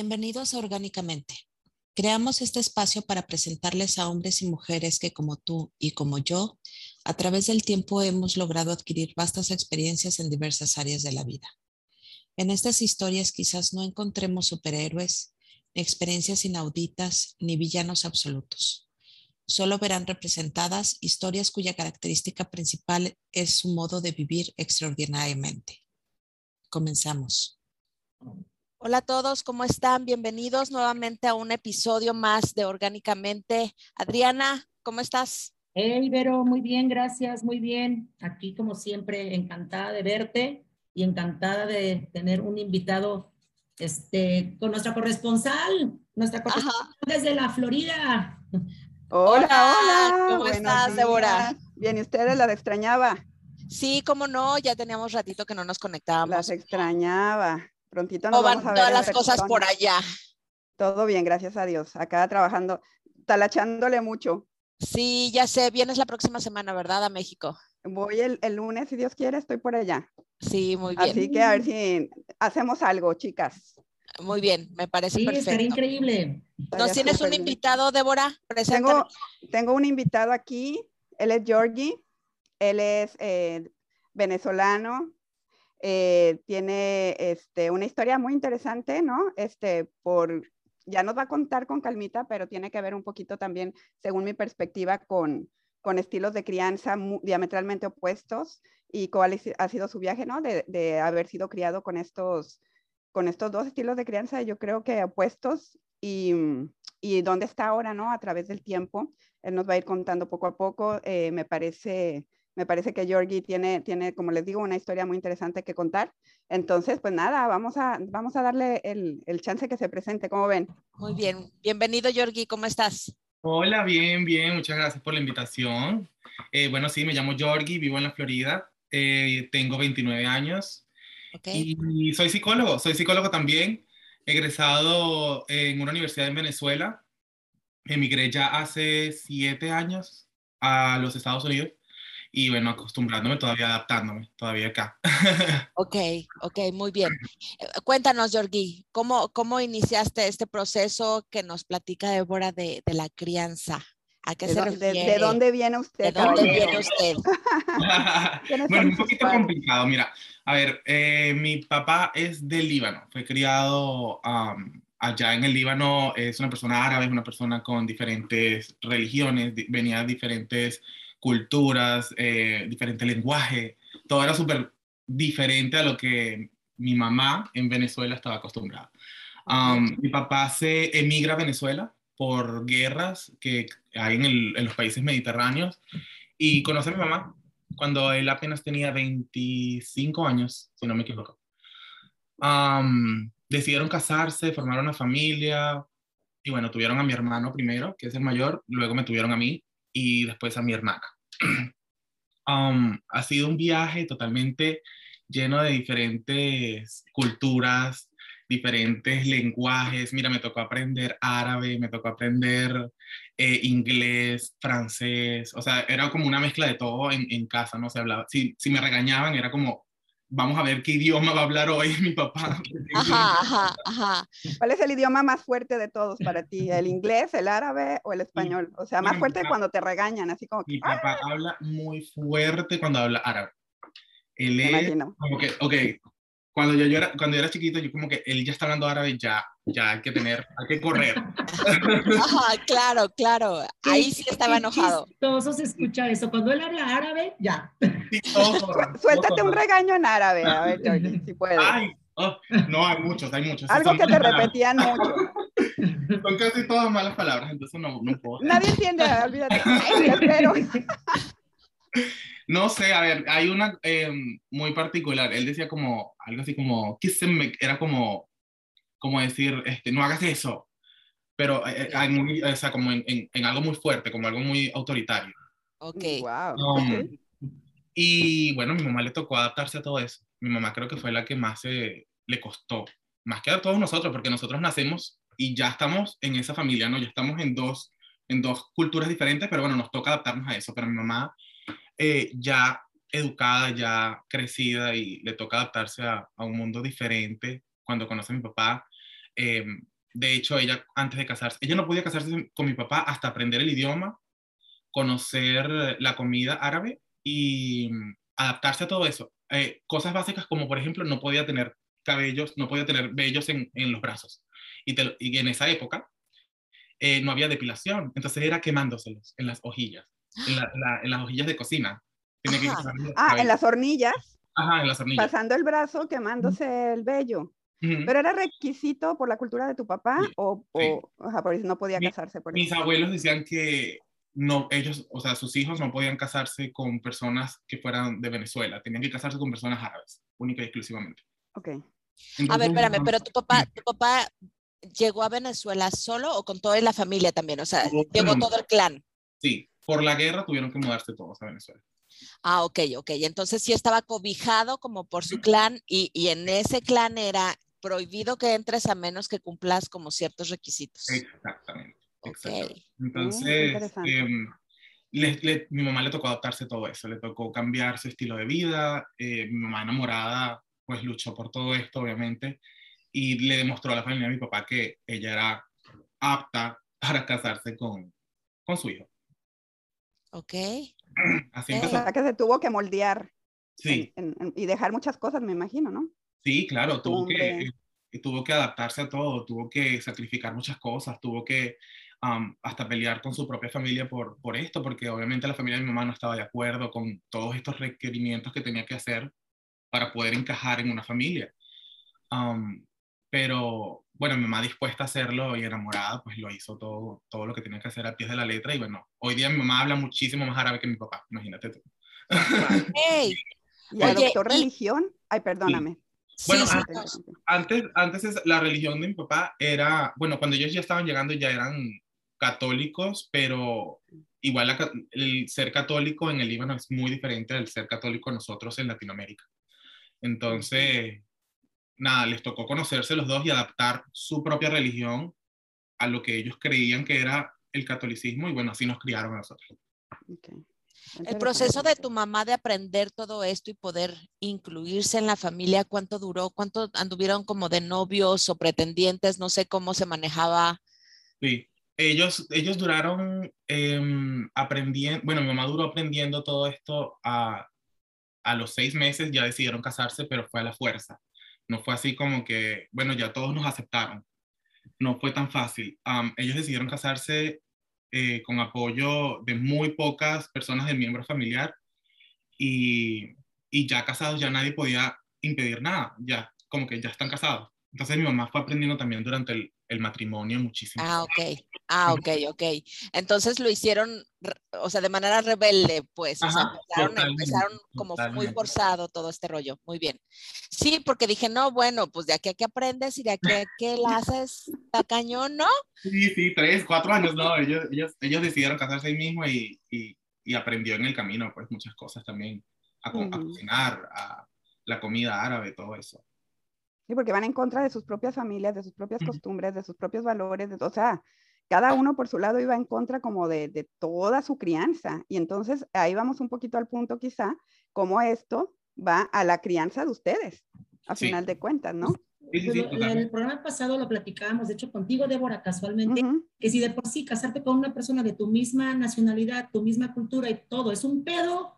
Bienvenidos a Orgánicamente. Creamos este espacio para presentarles a hombres y mujeres que como tú y como yo, a través del tiempo hemos logrado adquirir vastas experiencias en diversas áreas de la vida. En estas historias quizás no encontremos superhéroes, experiencias inauditas, ni villanos absolutos. Solo verán representadas historias cuya característica principal es su modo de vivir extraordinariamente. Comenzamos. Hola a todos, ¿cómo están? Bienvenidos nuevamente a un episodio más de Orgánicamente. Adriana, ¿cómo estás? Hey, Vero, muy bien, gracias, muy bien. Aquí, como siempre, encantada de verte y encantada de tener un invitado este, con nuestra corresponsal, nuestra corresponsal desde la Florida. Hola, hola. ¿Cómo estás, Débora? Bien, ¿y ustedes las extrañaba? Sí, cómo no, ya teníamos ratito que no nos conectábamos. Las extrañaba. Prontito nos ¿Cómo vamos van a ver todas las cosas persona. por allá? Todo bien, gracias a Dios. Acá trabajando, talachándole mucho. Sí, ya sé, vienes la próxima semana, ¿verdad? A México. Voy el, el lunes, si Dios quiere, estoy por allá. Sí, muy bien. Así que a ver si hacemos algo, chicas. Muy bien, me parece Sí, estaría perfecto. increíble. Estaría ¿Nos tienes un bien. invitado, Débora? Tengo, tengo un invitado aquí, él es Georgie, él es eh, venezolano, eh, tiene este, una historia muy interesante, ¿no? Este, por, ya nos va a contar con calmita, pero tiene que ver un poquito también, según mi perspectiva, con, con estilos de crianza diametralmente opuestos y cuál ha sido su viaje, ¿no? De, de haber sido criado con estos, con estos dos estilos de crianza, yo creo que opuestos y, y dónde está ahora, ¿no? A través del tiempo. Él nos va a ir contando poco a poco. eh, me parece, me parece que Georgie tiene, tiene, como les digo, una historia muy interesante que contar. Entonces, pues nada, vamos a, vamos a darle el, el chance que se presente, ¿cómo ven? Muy bien. Bienvenido, Georgie. ¿Cómo estás? Hola, bien, bien, muchas gracias por la invitación. Eh, bueno, sí, me llamo Georgie, vivo en la Florida, eh, tengo 29 años Ok. y soy psicólogo, soy psicólogo también, egresado en una universidad en Venezuela. Emigré ya hace siete años a los Estados Unidos y bueno, acostumbrándome, todavía adaptándome, todavía acá. Ok, ok, muy bien. Eh, Cuéntanos, Georgie, ¿cómo, ¿cómo iniciaste este proceso que nos platica Débora de, de la crianza? ¿A qué ¿De, se dó- de- refiere? de dónde viene usted? ¿De dónde caballero? viene usted? ¿Quiénes Bueno, un poquito padres? complicado. Mira, a ver, eh, mi papá es del Líbano, fue criado allá en el Líbano, es una persona árabe, es una persona con diferentes religiones, venía de diferentes culturas, eh, diferente lenguaje, todo era súper diferente a lo que mi mamá en Venezuela estaba acostumbrada. Am, mi papá se emigra a Venezuela por guerras que hay en, el- en los países mediterráneos y conoce a mi mamá cuando él apenas tenía 25 años, si no me equivoco. Am, decidieron casarse, formaron una familia y bueno, tuvieron a mi hermano primero, que es el mayor, luego me tuvieron a mí y después a mi hermana. Am, ha sido un viaje totalmente lleno de diferentes culturas, diferentes lenguajes. Mira, me tocó aprender árabe, me tocó aprender eh, inglés, francés, o sea, era como una mezcla de todo en, en casa, ¿no? Se hablaba, si, si me regañaban era como, vamos a ver qué idioma va a hablar hoy mi papá. Ajá, ajá, ajá. ¿Cuál es el idioma más fuerte de todos para ti? ¿El inglés, el árabe o el español? O sea, más fuerte ah. cuando te regañan, así como que, Mi ¡ah! papá habla muy fuerte cuando habla árabe. Él es imagino. como que, ok, cuando yo, yo era, cuando yo era chiquito, yo como que él ya está hablando árabe, ya, ya hay que tener, hay que correr. Ajá, claro, claro. Ahí sí estaba enojado. chistoso se escucha eso. Cuando él habla árabe, ya. Sí, todos todos Suéltate un regaño en árabe, a ver, si puedes. Ay, oh, no, hay muchos, hay muchos. Algo Son que te malas palabras, repetían mucho. Son casi todas malas palabras, entonces no, no puedo. Nadie entiende, olvídate. Ay, espero. No sé, a ver, hay una eh, muy particular. Él decía como, algo así como, me era como, como decir, este, no hagas eso. Pero, eh, en muy- o sea, como en, en- en algo muy fuerte, como algo muy autoritario. Ok. Wow. Um, Y bueno, a mi mamá le tocó adaptarse a todo eso. Mi mamá creo que fue la que más se, le costó, más que a todos nosotros, porque nosotros nacemos y ya estamos en esa familia, ¿no? Ya estamos en dos, en dos culturas diferentes, pero bueno, nos toca adaptarnos a eso. Pero mi mamá, eh, ya educada, ya crecida y le toca adaptarse a, un mundo diferente cuando conoce a mi papá. em, de hecho, ella antes de casarse, ella no podía casarse con mi papá hasta aprender el idioma, conocer la comida árabe y mm, adaptarse a todo eso. Eh, cosas básicas como, por ejemplo, no podía tener cabellos, no podía tener vellos en, en los brazos. Y, y, en esa época eh, no había depilación, entonces era quemándoselos en las hojillas, en, en las hojillas de cocina. Ah, en las hornillas. Ajá, en las hornillas. Pasando el brazo, quemándose el vello. ¿Pero era requisito por la cultura de tu papá o, o por eso no podía casarse? Por mis abuelos decían que no, ellos, o sea, sus hijos no podían casarse con personas que fueran de Venezuela, tenían que casarse con personas árabes, única y exclusivamente. Ok. a ver, espérame, pero tu papá, tu papá llegó a Venezuela solo o con toda la familia también, o sea, llegó todo el clan. Sí, por la guerra tuvieron que mudarse todos a Venezuela. Ah, ok, ok. Entonces sí estaba cobijado como por su clan y, y en ese clan era prohibido que entres a menos que cumplas como ciertos requisitos. Exactamente. Entonces, em, mi mamá le tocó adaptarse a todo eso, le tocó cambiar su estilo de vida, eh, mi mamá enamorada pues luchó por todo esto, obviamente, y le demostró a la familia de mi papá que ella era apta para casarse con, con su hijo. Ok. Así O sea, que se tuvo que moldear. Sí. y dejar muchas cosas, me imagino, ¿no? Sí, claro, tuvo que, tuvo que adaptarse a todo, tuvo que sacrificar muchas cosas, tuvo que hasta pelear con su propia familia por, por esto, porque obviamente la familia de mi mamá no estaba de acuerdo con todos estos requerimientos que tenía que hacer para poder encajar en una familia. pero bueno, mi mamá dispuesta a hacerlo y enamorada, pues lo hizo todo, todo lo que tenía que hacer a pies de la letra. Y bueno, hoy día mi mamá habla muchísimo más árabe que mi papá, imagínate tú. Hey. ¿Y adoptó religión? Ay, perdóname. Bueno, antes, antes, la religión de mi papá era, bueno, cuando ellos ya estaban llegando ya eran católicos, pero igual el ser católico en el Líbano es muy diferente del ser católico nosotros en Latinoamérica. Entonces, nada, les tocó conocerse los dos y adaptar su propia religión a lo que ellos creían que era el catolicismo y bueno, así nos criaron a nosotros. El proceso de tu mamá de aprender todo esto y poder incluirse en la familia, ¿cuánto duró? ¿Cuánto anduvieron como de novios o pretendientes? No sé cómo se manejaba. Sí, ellos, ellos duraron em, aprendiendo, bueno, mi mamá duró aprendiendo todo esto a, a los seis meses, ya decidieron casarse, pero fue a la fuerza. No fue así como que, bueno, ya todos nos aceptaron. No fue tan fácil. ellos decidieron casarse eh, con apoyo de muy pocas personas del miembro familiar y, y ya casados ya nadie podía impedir nada, ya como que ya están casados. Entonces mi mamá fue aprendiendo también durante el, el matrimonio muchísimo. Ah, ok. Ah, ok, ok. Entonces lo hicieron, o sea, de manera rebelde, pues. o sea, empezaron, como muy forzado todo este rollo. Muy bien. Sí, porque dije, no, bueno, pues de aquí a que aprendes y de aquí a que la haces la cañón, ¿no? Sí, sí, tres, cuatro años, no. Ellos, ellos, ellos decidieron casarse ahí mismo y, y, y, aprendió en el camino, pues, muchas cosas también. A, a cocinar, a la comida árabe, todo eso. Sí, porque van en contra de sus propias familias, de sus propias costumbres, de sus propios valores, de, o sea, cada uno por su lado iba en contra como de, de, toda su crianza. Y entonces ahí vamos un poquito al punto quizá, cómo esto va a la crianza de ustedes, a final de cuentas, ¿no? Sí, en el programa pasado lo platicábamos, de hecho contigo, Débora, casualmente, que si de por sí casarte con una persona de tu misma nacionalidad, tu misma cultura y todo es un pedo,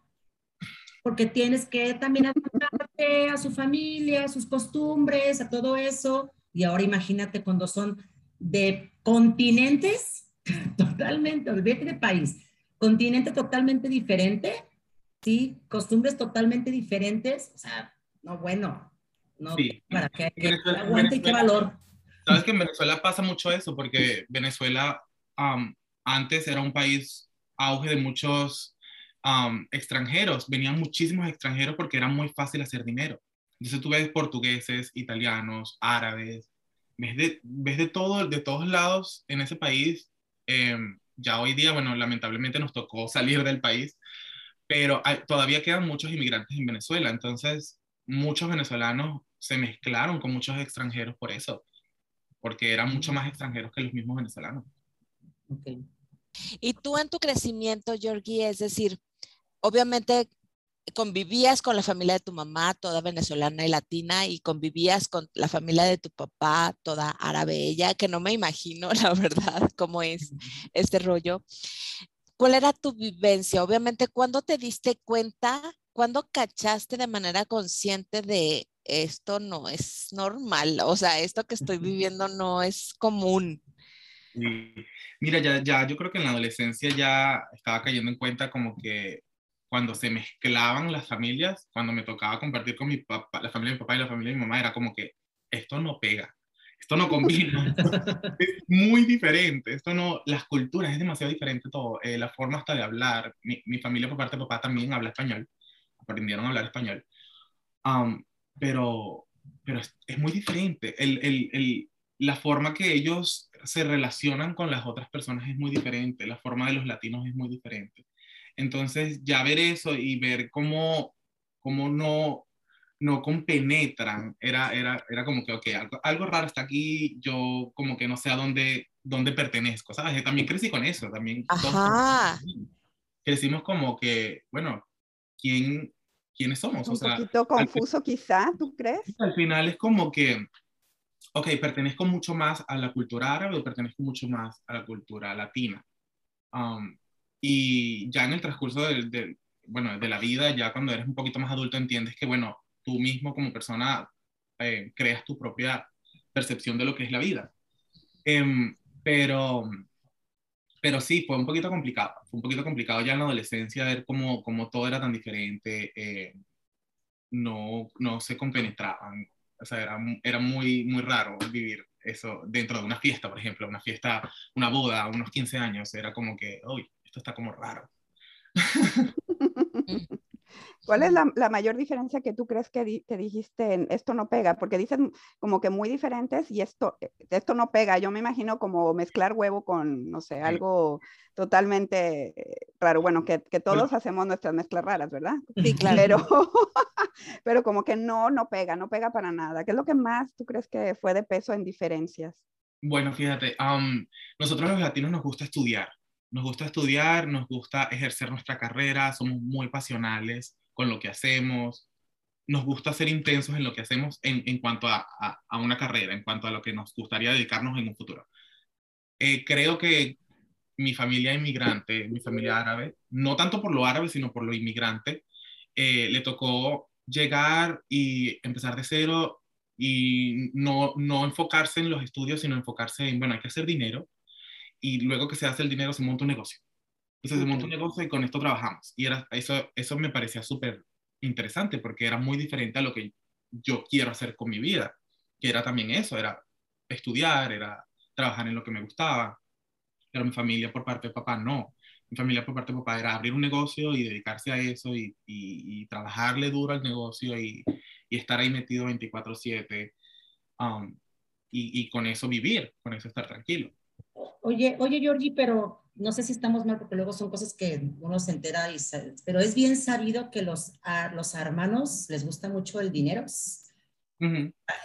porque tienes que también adaptarte a su familia, a sus costumbres, a todo eso. Y ahora imagínate cuando son de continentes totalmente, olvídate de país, continente totalmente diferente, ¿sí? Costumbres totalmente diferentes. O sea, no, bueno, no, para que, aguante y qué valor. Sabes que en Venezuela pasa mucho eso, porque Venezuela antes era un país auge de muchos extranjeros, venían muchísimos extranjeros porque era muy fácil hacer dinero. Entonces tú ves portugueses, italianos, árabes, ves de, ves de, todo, de todos lados en ese país. Em, ya hoy día, bueno, lamentablemente nos tocó salir del país, pero todavía quedan muchos inmigrantes en Venezuela. Entonces, muchos venezolanos se mezclaron con muchos extranjeros por eso, porque eran mucho más extranjeros que los mismos venezolanos. Y tú en tu crecimiento, Georgie, es decir, obviamente convivías con la familia de tu mamá, toda venezolana y latina, y convivías con la familia de tu papá, toda árabe ella, que no me imagino, la verdad, cómo es este rollo. ¿Cuál era tu vivencia? Obviamente, ¿cuándo te diste cuenta, cuándo cachaste de manera consciente de esto no es normal? O sea, esto que estoy viviendo no es común. Mira, ya, ya, yo creo que en la adolescencia ya estaba cayendo en cuenta como que cuando se mezclaban las familias, cuando me tocaba compartir con mi papá, la familia de mi papá y la familia de mi mamá, era como que esto no pega, esto no combina, es muy diferente, esto no, las culturas es demasiado diferente todo, eh, la forma hasta de hablar, mi, mi, familia por parte de papá también habla español, aprendieron a hablar español, um, pero, pero es, es, muy diferente, el, el, el, la forma que ellos se relacionan con las otras personas es muy diferente, la forma de los latinos es muy diferente. Entonces, ya ver eso y ver cómo, cómo no, no compenetran, era, era, era como que, ok, algo, algo, raro está aquí, yo como que no sé a dónde, dónde pertenezco, ¿sabes? También crecí con eso, también. Ajá. Crecimos como que, bueno, ¿quién, ¿quiénes somos? Un poquito confuso quizá, ¿tú crees? Al final es como que, ok, pertenezco mucho más a la cultura árabe o pertenezco mucho más a la cultura latina. Um, y ya en el transcurso de, bueno, de la vida, ya cuando eres un poquito más adulto, entiendes que, bueno, tú mismo como persona eh, creas tu propia percepción de lo que es la vida. Em, pero, pero sí, fue un poquito complicado. Fue un poquito complicado ya en la adolescencia ver cómo, cómo todo era tan diferente. Eh, no, no se compenetraban. O sea, era, era muy, muy raro vivir eso dentro de una fiesta, por ejemplo, una fiesta, una boda, unos 15 años. Era como que, uy, esto está como raro. ¿Cuál es la, mayor diferencia que tú crees que, dijiste en esto no pega? Porque dicen como que muy diferentes y esto, esto no pega. Yo me imagino como mezclar huevo con, no sé, algo totalmente raro. Bueno, que, todos hacemos nuestras mezclas raras, ¿verdad? Sí, claro. Pero, pero como que no, no pega, no pega para nada. ¿Qué es lo que más tú crees que fue de peso en diferencias? Bueno, fíjate, nosotros los latinos nos gusta estudiar nos gusta estudiar, nos gusta ejercer nuestra carrera, somos muy pasionales con lo que hacemos, nos gusta ser intensos en lo que hacemos en, en cuanto a, a, una carrera, en cuanto a lo que nos gustaría dedicarnos en un futuro. Eh, creo que mi familia inmigrante, mi familia árabe, no tanto por lo árabe, sino por lo inmigrante, eh, le tocó llegar y empezar de cero y no, no enfocarse en los estudios, sino enfocarse en, bueno, hay que hacer dinero, y luego que se hace el dinero se monta un negocio. Entonces se monta un negocio y con esto trabajamos. Y era, eso, eso me parecía súper interesante porque era muy diferente a lo que yo quiero hacer con mi vida, que era también eso, era estudiar, era trabajar en lo que me gustaba. Pero mi familia por parte de papá no. Mi familia por parte de papá era abrir un negocio y dedicarse a eso y, y, trabajarle duro al negocio y, y estar ahí metido 24/7 um, y, y con eso vivir, con eso estar tranquilo. Oye, oye, Georgie, pero no sé si estamos mal porque luego son cosas que uno se entera, y pero es bien sabido que los, a los hermanos les gusta mucho el dinero.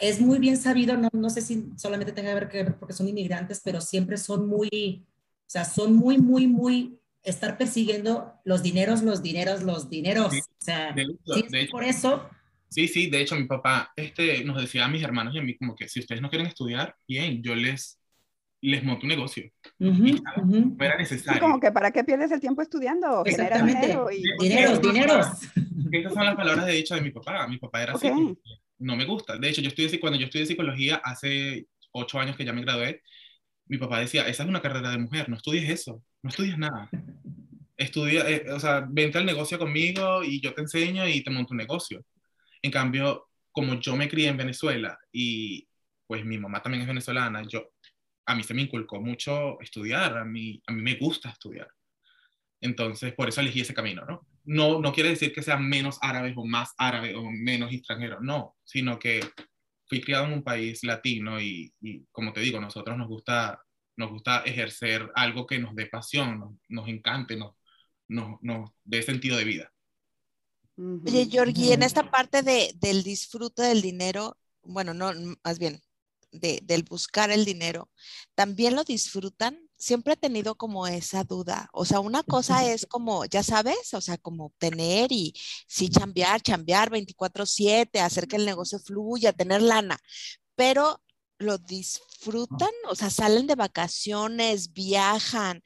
Es muy bien sabido, no, no sé si solamente tenga que ver, que ver porque son inmigrantes, pero siempre son muy, o sea, son muy, muy, muy estar persiguiendo los dineros, los dineros, los dineros. o sea, por eso. Sí, sí, de hecho mi papá este, nos decía a mis hermanos y a mí como que si ustedes no quieren estudiar, bien, yo les les monto un negocio. No era necesario. como que para qué pierdes el tiempo estudiando, genera dinero y... Dinero, dinero. Esas son las palabras de dicho de mi papá. Mi papá era así. No me gusta. De hecho, yo estudié, cuando yo estudié psicología hace ocho años que ya me gradué, mi papá decía, esa es una carrera de mujer, no estudies eso, no estudies nada. Estudia, eh, o sea, vente al negocio conmigo y yo te enseño y te monto un negocio. En cambio, como yo me crié en Venezuela y pues mi mamá también es venezolana, yo a mí se me inculcó mucho estudiar, a mí, a mí me gusta estudiar. Entonces, por eso elegí ese camino, ¿no? No, no quiere decir que sean menos árabes o más árabes o menos extranjeros, no, sino que fui criado en un país latino y, y, como te digo, nosotros nos gusta, nos gusta ejercer algo que nos dé pasión, nos, nos encante, nos, nos, nos dé sentido de vida. Oye, Georgie, en esta parte de, del disfrute del dinero, bueno, no, más bien, del buscar el dinero, ¿también lo disfrutan? siempre he tenido como esa duda. O sea, una cosa es como, ya sabes, o sea, como tener y sí chambear, chambear 24/7, hacer que el negocio fluya, tener lana, pero lo disfrutan, o sea, salen de vacaciones, viajan.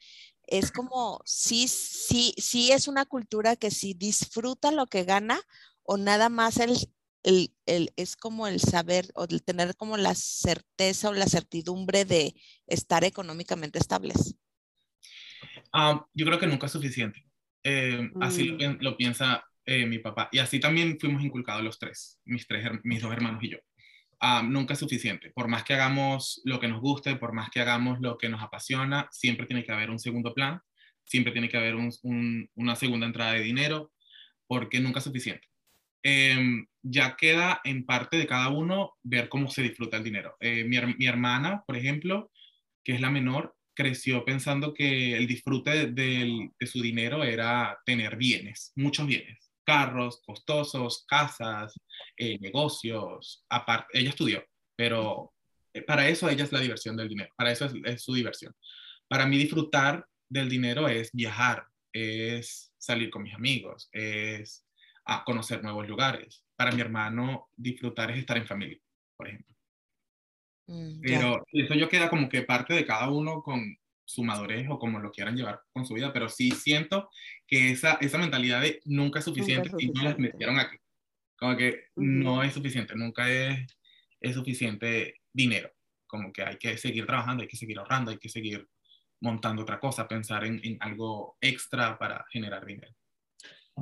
Es como, sí, sí, sí es una cultura que sí disfruta lo que gana o nada más el, el, el, es como el saber o el tener como la certeza o la certidumbre de estar económicamente estables? Ah, yo creo que nunca es suficiente. Eh, así lo, mm. piensa eh, mi papá. Y así también fuimos inculcados los tres, mis, tres, mis dos hermanos y yo. Ah, nunca es suficiente. Por más que hagamos lo que nos guste, por más que hagamos lo que nos apasiona, siempre tiene que haber un segundo plan, siempre tiene que haber un, una segunda entrada de dinero, porque nunca es suficiente. Em, ya queda en parte de cada uno ver cómo se disfruta el dinero. Eh, mi, mi, hermana, por ejemplo, que es la menor, creció pensando que el disfrute de, de su dinero era tener bienes, muchos bienes, carros costosos, casas, eh, negocios. Aparte, ella estudió, pero eh, para eso ella es la diversión del dinero, para eso es, es su diversión. Para mí disfrutar del dinero es viajar, es salir con mis amigos, es a conocer nuevos lugares. Para mi hermano, disfrutar es estar en familia, por ejemplo. Mm, pero eso yo queda como que parte de cada uno con su madurez o como lo quieran llevar con su vida, pero sí siento que esa, esa mentalidad de nunca es suficiente, y no les metieron aquí. Como que no es suficiente, nunca es, es suficiente dinero. Como que hay que seguir trabajando, hay que seguir ahorrando, hay que seguir montando otra cosa, pensar en, en algo extra para generar dinero.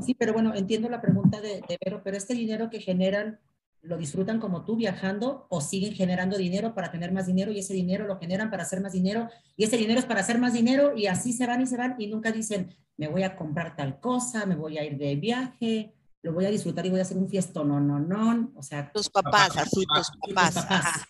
Sí, pero bueno, entiendo la pregunta de, de Vero, pero este dinero que generan, ¿lo disfrutan como tú viajando o siguen generando dinero para tener más dinero y ese dinero lo generan para hacer más dinero y ese dinero es para hacer más dinero y así se van y se van y nunca dicen, me voy a comprar tal cosa, me voy a ir de viaje, lo voy a disfrutar y voy a hacer un fiesto, no, no, no, o sea. Tus papás, así, tus papás. Tus papás.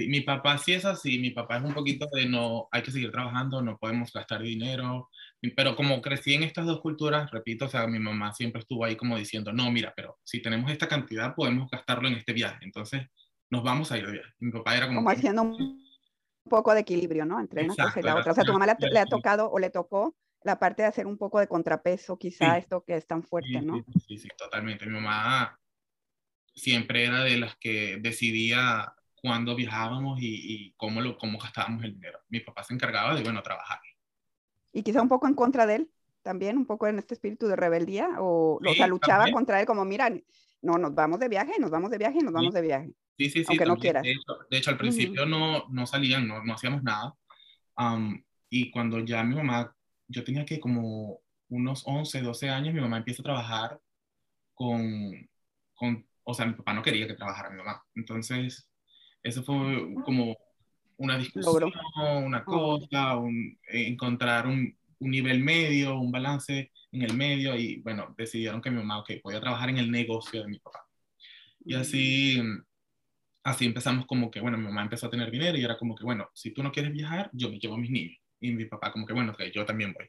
Sí, mi papá sí es así, mi papá es un poquito de no, hay que seguir trabajando, no podemos gastar dinero, pero como crecí en estas dos culturas, repito, o sea, mi mamá siempre estuvo ahí como diciendo, no, mira, pero si tenemos esta cantidad, podemos gastarlo en este viaje. Entonces, nos vamos a ir de viaje. Mi papá era como... Como haciendo un poco de equilibrio, ¿no? Entre una cosa y la otra. O sea, tu mamá le, ha tocado o le tocó la parte de hacer un poco de contrapeso, quizá esto que es tan fuerte, ¿no? Sí, sí, totalmente. Mi mamá siempre era de las que decidía cuándo viajábamos y, y, cómo, lo, cómo gastábamos el dinero. Mi papá se encargaba de, bueno, trabajar y quizá un poco en contra de él, también un poco en este espíritu de rebeldía, o, o sea, luchaba contra él como, mira, no, nos vamos de viaje, nos vamos de viaje, nos vamos de viaje. Sí, sí, sí. Aunque no quieras. De hecho, al principio no, no salían, no, no hacíamos nada. y cuando ya mi mamá, yo tenía que como unos 11, 12 años, mi mamá empieza a trabajar con, con, o sea, mi papá no quería que trabajara mi mamá. Entonces, eso fue como una discusión, una cosa, un, encontrar un, un, nivel medio, un balance en el medio y bueno, decidieron que mi mamá, ok, voy a trabajar en el negocio de mi papá. Y así, así empezamos como que, bueno, mi mamá empezó a tener dinero y era como que, bueno, si tú no quieres viajar, yo me llevo a mis niños. Y mi papá como que, bueno, ok, yo también voy.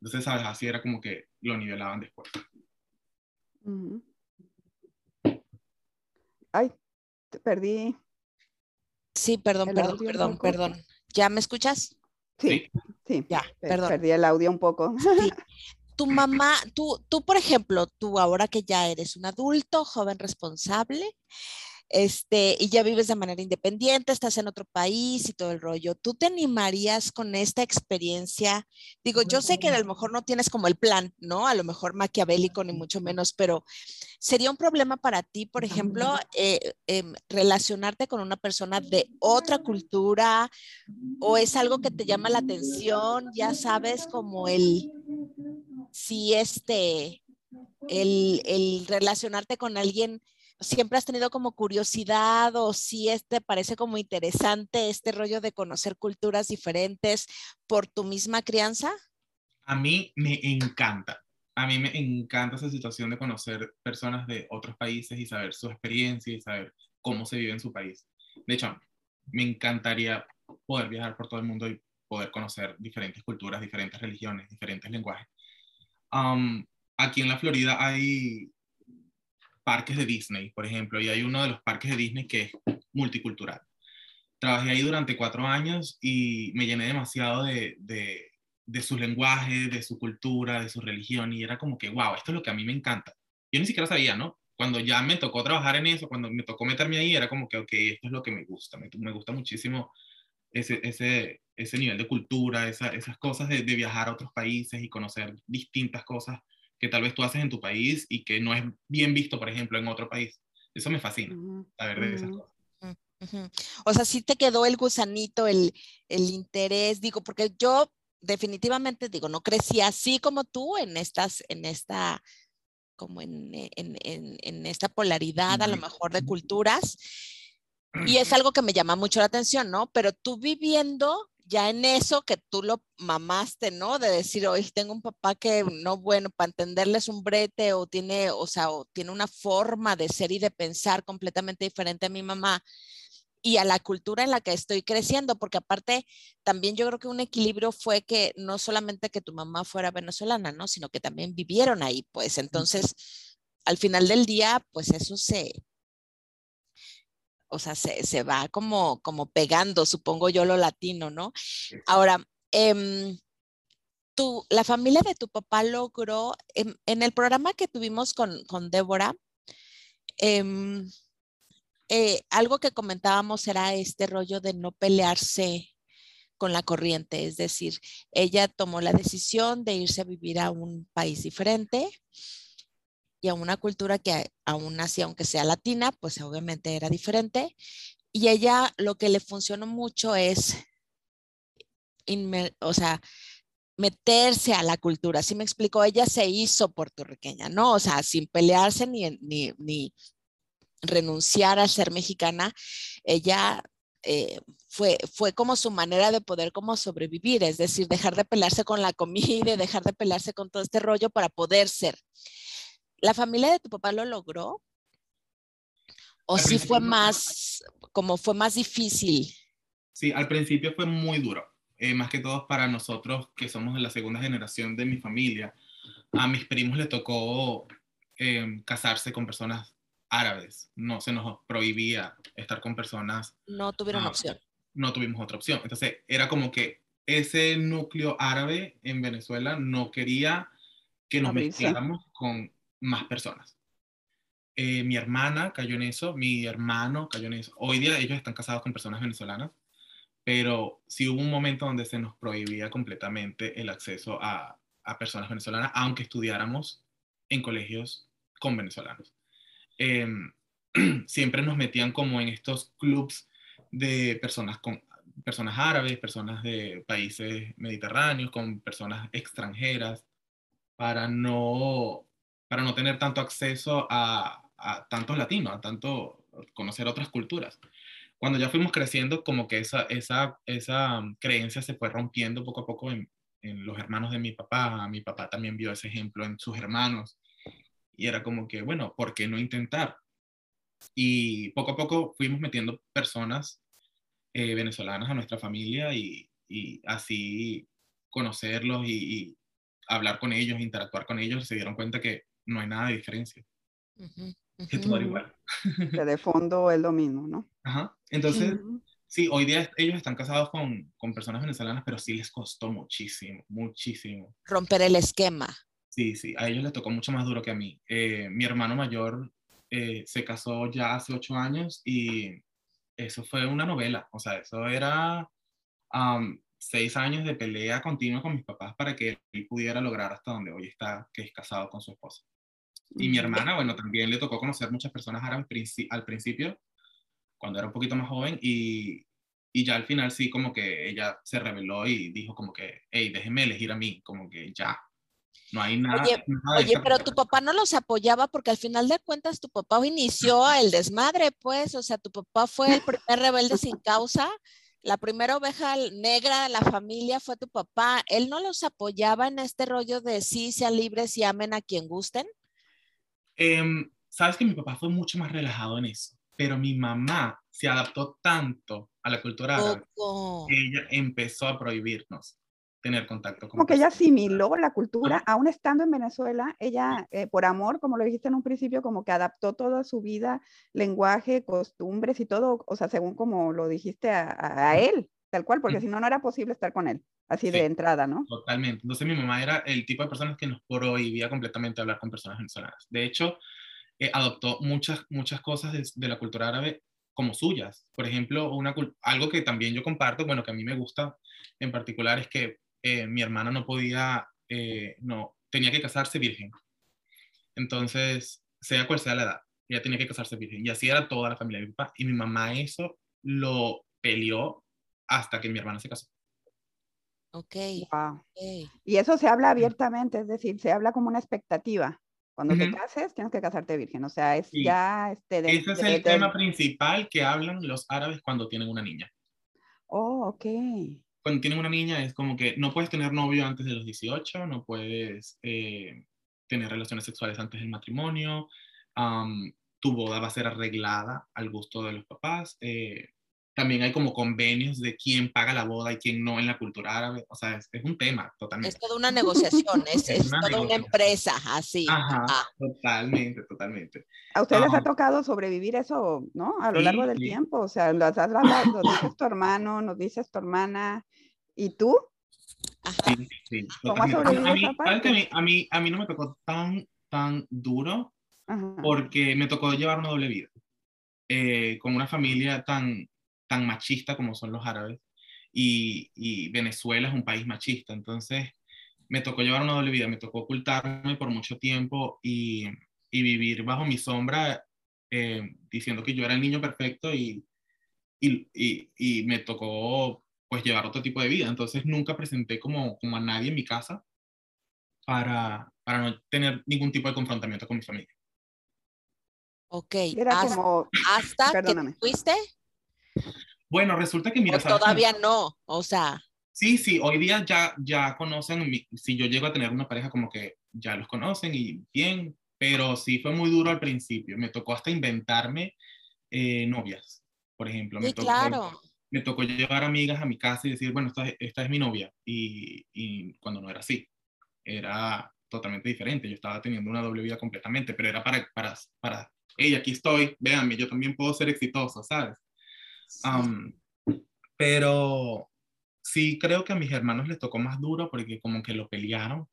Entonces, ¿sabes? Así era como que lo nivelaban después. Ay, te perdí. Sí, perdón, perdón, perdón, perdón. ¿Ya me escuchas? Sí, sí. Ya, perdón. Perdí el audio un poco. Sí. Tu mamá, tú, tú, por ejemplo, tú ahora que ya eres un adulto, joven responsable, este, y ya vives de manera independiente, estás en otro país y todo el rollo. ¿Tú te animarías con esta experiencia? Digo, yo sé que a lo mejor no tienes como el plan, ¿no? A lo mejor maquiavélico ni mucho menos, pero ¿sería un problema para ti, por ejemplo, eh, em, relacionarte con una persona de otra cultura o es algo que te llama la atención? Ya sabes, como el, si este, el, el relacionarte con alguien siempre has tenido como curiosidad o si te parece como interesante este rollo de conocer culturas diferentes por tu misma crianza? A mí me encanta. A mí me encanta esa situación de conocer personas de otros países y saber su experiencia y saber cómo se vive en su país. De hecho, me encantaría poder viajar por todo el mundo y poder conocer diferentes culturas, diferentes religiones, diferentes lenguajes. aquí en la Florida hay parques de Disney, por ejemplo, y hay uno de los parques de Disney que es multicultural. trabajé ahí durante cuatro años y me llené demasiado de, de, de su lenguaje, de su cultura, de su religión y era como que, wow, esto es lo que a mí me encanta. Yo ni siquiera sabía, ¿no? Cuando ya me tocó trabajar en eso, cuando me tocó meterme ahí, era como que, ok, esto es lo que me gusta, me, me gusta muchísimo ese, ese, ese nivel de cultura, esa, esas cosas de, de, viajar a otros países y conocer distintas cosas que tal vez tú haces en tu país y que no es bien visto, por ejemplo, en otro país. Eso me fascina, saber de esas cosas. O sea, sí te quedó el gusanito, el, el interés, digo, porque yo definitivamente digo, no crecí así como tú en estas, en esta, como en, en, en, en esta polaridad a lo mejor de culturas. Y es algo que me llama mucho la atención, ¿no? Pero tú viviendo ya en eso que tú lo mamaste, ¿no? De decir, oye, tengo un papá que no, bueno, para entenderles un brete o tiene, o sea, o tiene una forma de ser y de pensar completamente diferente a mi mamá y a la cultura en la que estoy creciendo, porque aparte también yo creo que un equilibrio fue que no solamente que tu mamá fuera venezolana, ¿no? Sino que también vivieron ahí, pues entonces al final del día, pues eso se, o sea, se, se va como, como pegando, supongo yo, lo latino, ¿no? Ahora, eh, tu, la familia de tu papá logró, en, en el programa que tuvimos con, con Débora, eh, eh, algo que comentábamos era este rollo de no pelearse con la corriente, es decir, ella tomó la decisión de irse a vivir a un país diferente y a una cultura que aún así, aunque sea latina, pues obviamente era diferente. Y ella lo que le funcionó mucho es, o sea, meterse a la cultura. Así me explicó, ella se hizo puertorriqueña, ¿no? O sea, sin pelearse ni, ni, ni, renunciar a ser mexicana, ella eh, fue, fue como su manera de poder como sobrevivir, es decir, dejar de pelearse con la comida, dejar de pelearse con todo este rollo para poder ser. ¿La familia de tu papá lo logró? ¿O sí fue más, como fue más difícil? Sí, al principio fue muy duro, eh, más que todo para nosotros que somos de la segunda generación de mi familia. A mis primos les tocó eh, casarse con personas árabes. No se nos prohibía estar con personas. No tuvieron uh, opción. No tuvimos otra opción. Entonces era como que ese núcleo árabe en Venezuela no quería que nos mezcláramos con más personas. Eh, mi hermana cayó en eso, mi hermano cayó en eso. Hoy día ellos están casados con personas venezolanas, pero sí hubo un momento donde se nos prohibía completamente el acceso a, a personas venezolanas, aunque estudiáramos en colegios con venezolanos. Eh, siempre nos metían como en estos clubs de personas con personas árabes, personas de países mediterráneos, con personas extranjeras, para no, para no tener tanto acceso a, a tantos latinos, a tanto conocer otras culturas. Cuando ya fuimos creciendo, como que esa, esa, esa um, creencia se fue rompiendo poco a poco en, en los hermanos de mi papá. Mi papá también vio ese ejemplo en sus hermanos y era como que, bueno, ¿por qué no intentar? Y poco a poco fuimos metiendo personas eh, venezolanas a nuestra familia y, y así conocerlos y, y, hablar con ellos, interactuar con ellos, se dieron cuenta que no hay nada de diferencia. Uh -huh, uh -huh. Que todo igual. Que de fondo es lo mismo, ¿no? Ajá. Entonces, uh -huh. sí, hoy día ellos están casados con, con personas venezolanas, pero sí les costó muchísimo, muchísimo. Romper el esquema. Sí, sí, a ellos les tocó mucho más duro que a mí. Eh, mi hermano mayor eh, se casó ya hace ocho años y eso fue una novela, o sea, eso era um, seis años de pelea continua con mis papás para que él pudiera lograr hasta donde hoy está, que es casado con su esposa. Y mi hermana, bueno, también le tocó conocer muchas personas árabes al principio, cuando era un poquito más joven, y, y ya al final sí, como que ella se reveló y dijo como que, hey, déjeme elegir a mí, como que ya, no hay nada. Oye, nada oye pero tu papá no los apoyaba porque al final de cuentas tu papá inició el desmadre, pues, o sea, tu papá fue el primer rebelde sin causa. La primera oveja negra de la familia fue tu papá. ¿Él no los apoyaba en este rollo de sí, sean libres y amen a quien gusten? Eh, Sabes que mi papá fue mucho más relajado en eso, pero mi mamá se adaptó tanto a la cultura árabe que ella empezó a prohibirnos tener contacto con Como que ella asimiló la cultura, aún estando en Venezuela, ella, eh, por amor, como lo dijiste en un principio, como que adaptó toda su vida, lenguaje, costumbres y todo, o sea, según como lo dijiste a, a él, tal cual, porque si no, no era posible estar con él, así de entrada, ¿no? Totalmente. Entonces mi mamá era el tipo de personas que nos prohibía completamente hablar con personas venezolanas. De hecho, eh, adoptó muchas, muchas cosas de, la cultura árabe como suyas. Por ejemplo, una, algo que también yo comparto, bueno, que a mí me gusta en particular es que eh, mi hermana no podía, eh, no, tenía que casarse virgen. Entonces, sea cual sea la edad, ella tenía que casarse virgen. Y así era toda la familia de mi papá. Y mi mamá eso lo peleó hasta que mi hermana se casó. Ok. Y eso se habla abiertamente, es decir, se habla como una expectativa. Cuando te cases, tienes que casarte virgen. O sea, es ya... Este, Ese es el tema principal que hablan los árabes cuando tienen una niña. Oh, ok. Cuando tienen una niña es como que no puedes tener novio antes de los 18, no puedes eh, tener relaciones sexuales antes del matrimonio, tu boda va a ser arreglada al gusto de los papás. Eh, también hay como convenios de quién paga la boda y quién no en la cultura árabe. O sea, es, un tema totalmente. Es toda una negociación, es, es, toda una empresa, así. Ajá, totalmente, totalmente. A ustedes les ha tocado sobrevivir eso, ¿no? A lo largo del tiempo. O sea, lo has hablado, nos dices tu hermano, nos dices tu hermana, ¿y tú? Ajá. Sí, sí, ¿Cómo has sobrevivido a mí, esa parte? A mí, a, mí, no me tocó tan, tan duro porque me tocó llevar una doble vida. Eh, con una familia tan, tan machista como son los árabes y, Venezuela es un país machista. Entonces me tocó llevar una doble vida, me tocó ocultarme por mucho tiempo y, vivir bajo mi sombra eh, diciendo que yo era el niño perfecto y, y, me tocó pues llevar otro tipo de vida. Entonces nunca presenté como, como a nadie en mi casa para, para no tener ningún tipo de confrontamiento con mi familia. Ok. Era como... ¿Hasta que fuiste? Bueno, resulta que mira... todavía no, o sea... Sí, sí, hoy día ya, ya conocen, si yo llego a tener una pareja como que ya los conocen y bien, pero sí fue muy duro al principio. Me tocó hasta inventarme eh, novias, por ejemplo. me tocó, claro. Me tocó llevar amigas a mi casa y decir, bueno, esta, esta es mi novia. Y, y, cuando no era así, era totalmente diferente. Yo estaba teniendo una doble vida completamente, pero era para, para, para, hey, aquí estoy, véanme, yo también puedo ser exitoso, ¿sabes? Pero sí creo que a mis hermanos les tocó más duro porque como que lo pelearon.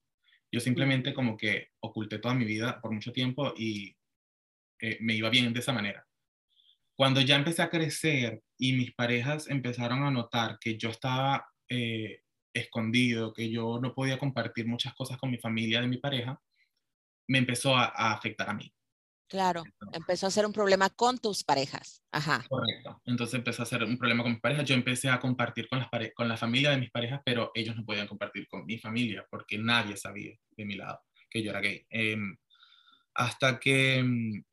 Yo simplemente como que oculté toda mi vida por mucho tiempo y eh, me iba bien de esa manera. Cuando ya empecé a crecer y mis parejas empezaron a notar que yo estaba eh, escondido, que yo no podía compartir muchas cosas con mi familia de mi pareja, me empezó a afectar a mí. Claro, empezó a ser un problema con tus parejas. Ajá. Correcto. Entonces empezó a ser un problema con mis parejas. Yo empecé a compartir con, las con la familia de mis parejas, pero ellos no podían compartir con mi familia porque nadie sabía de mi lado que yo era gay. Em, hasta que mm,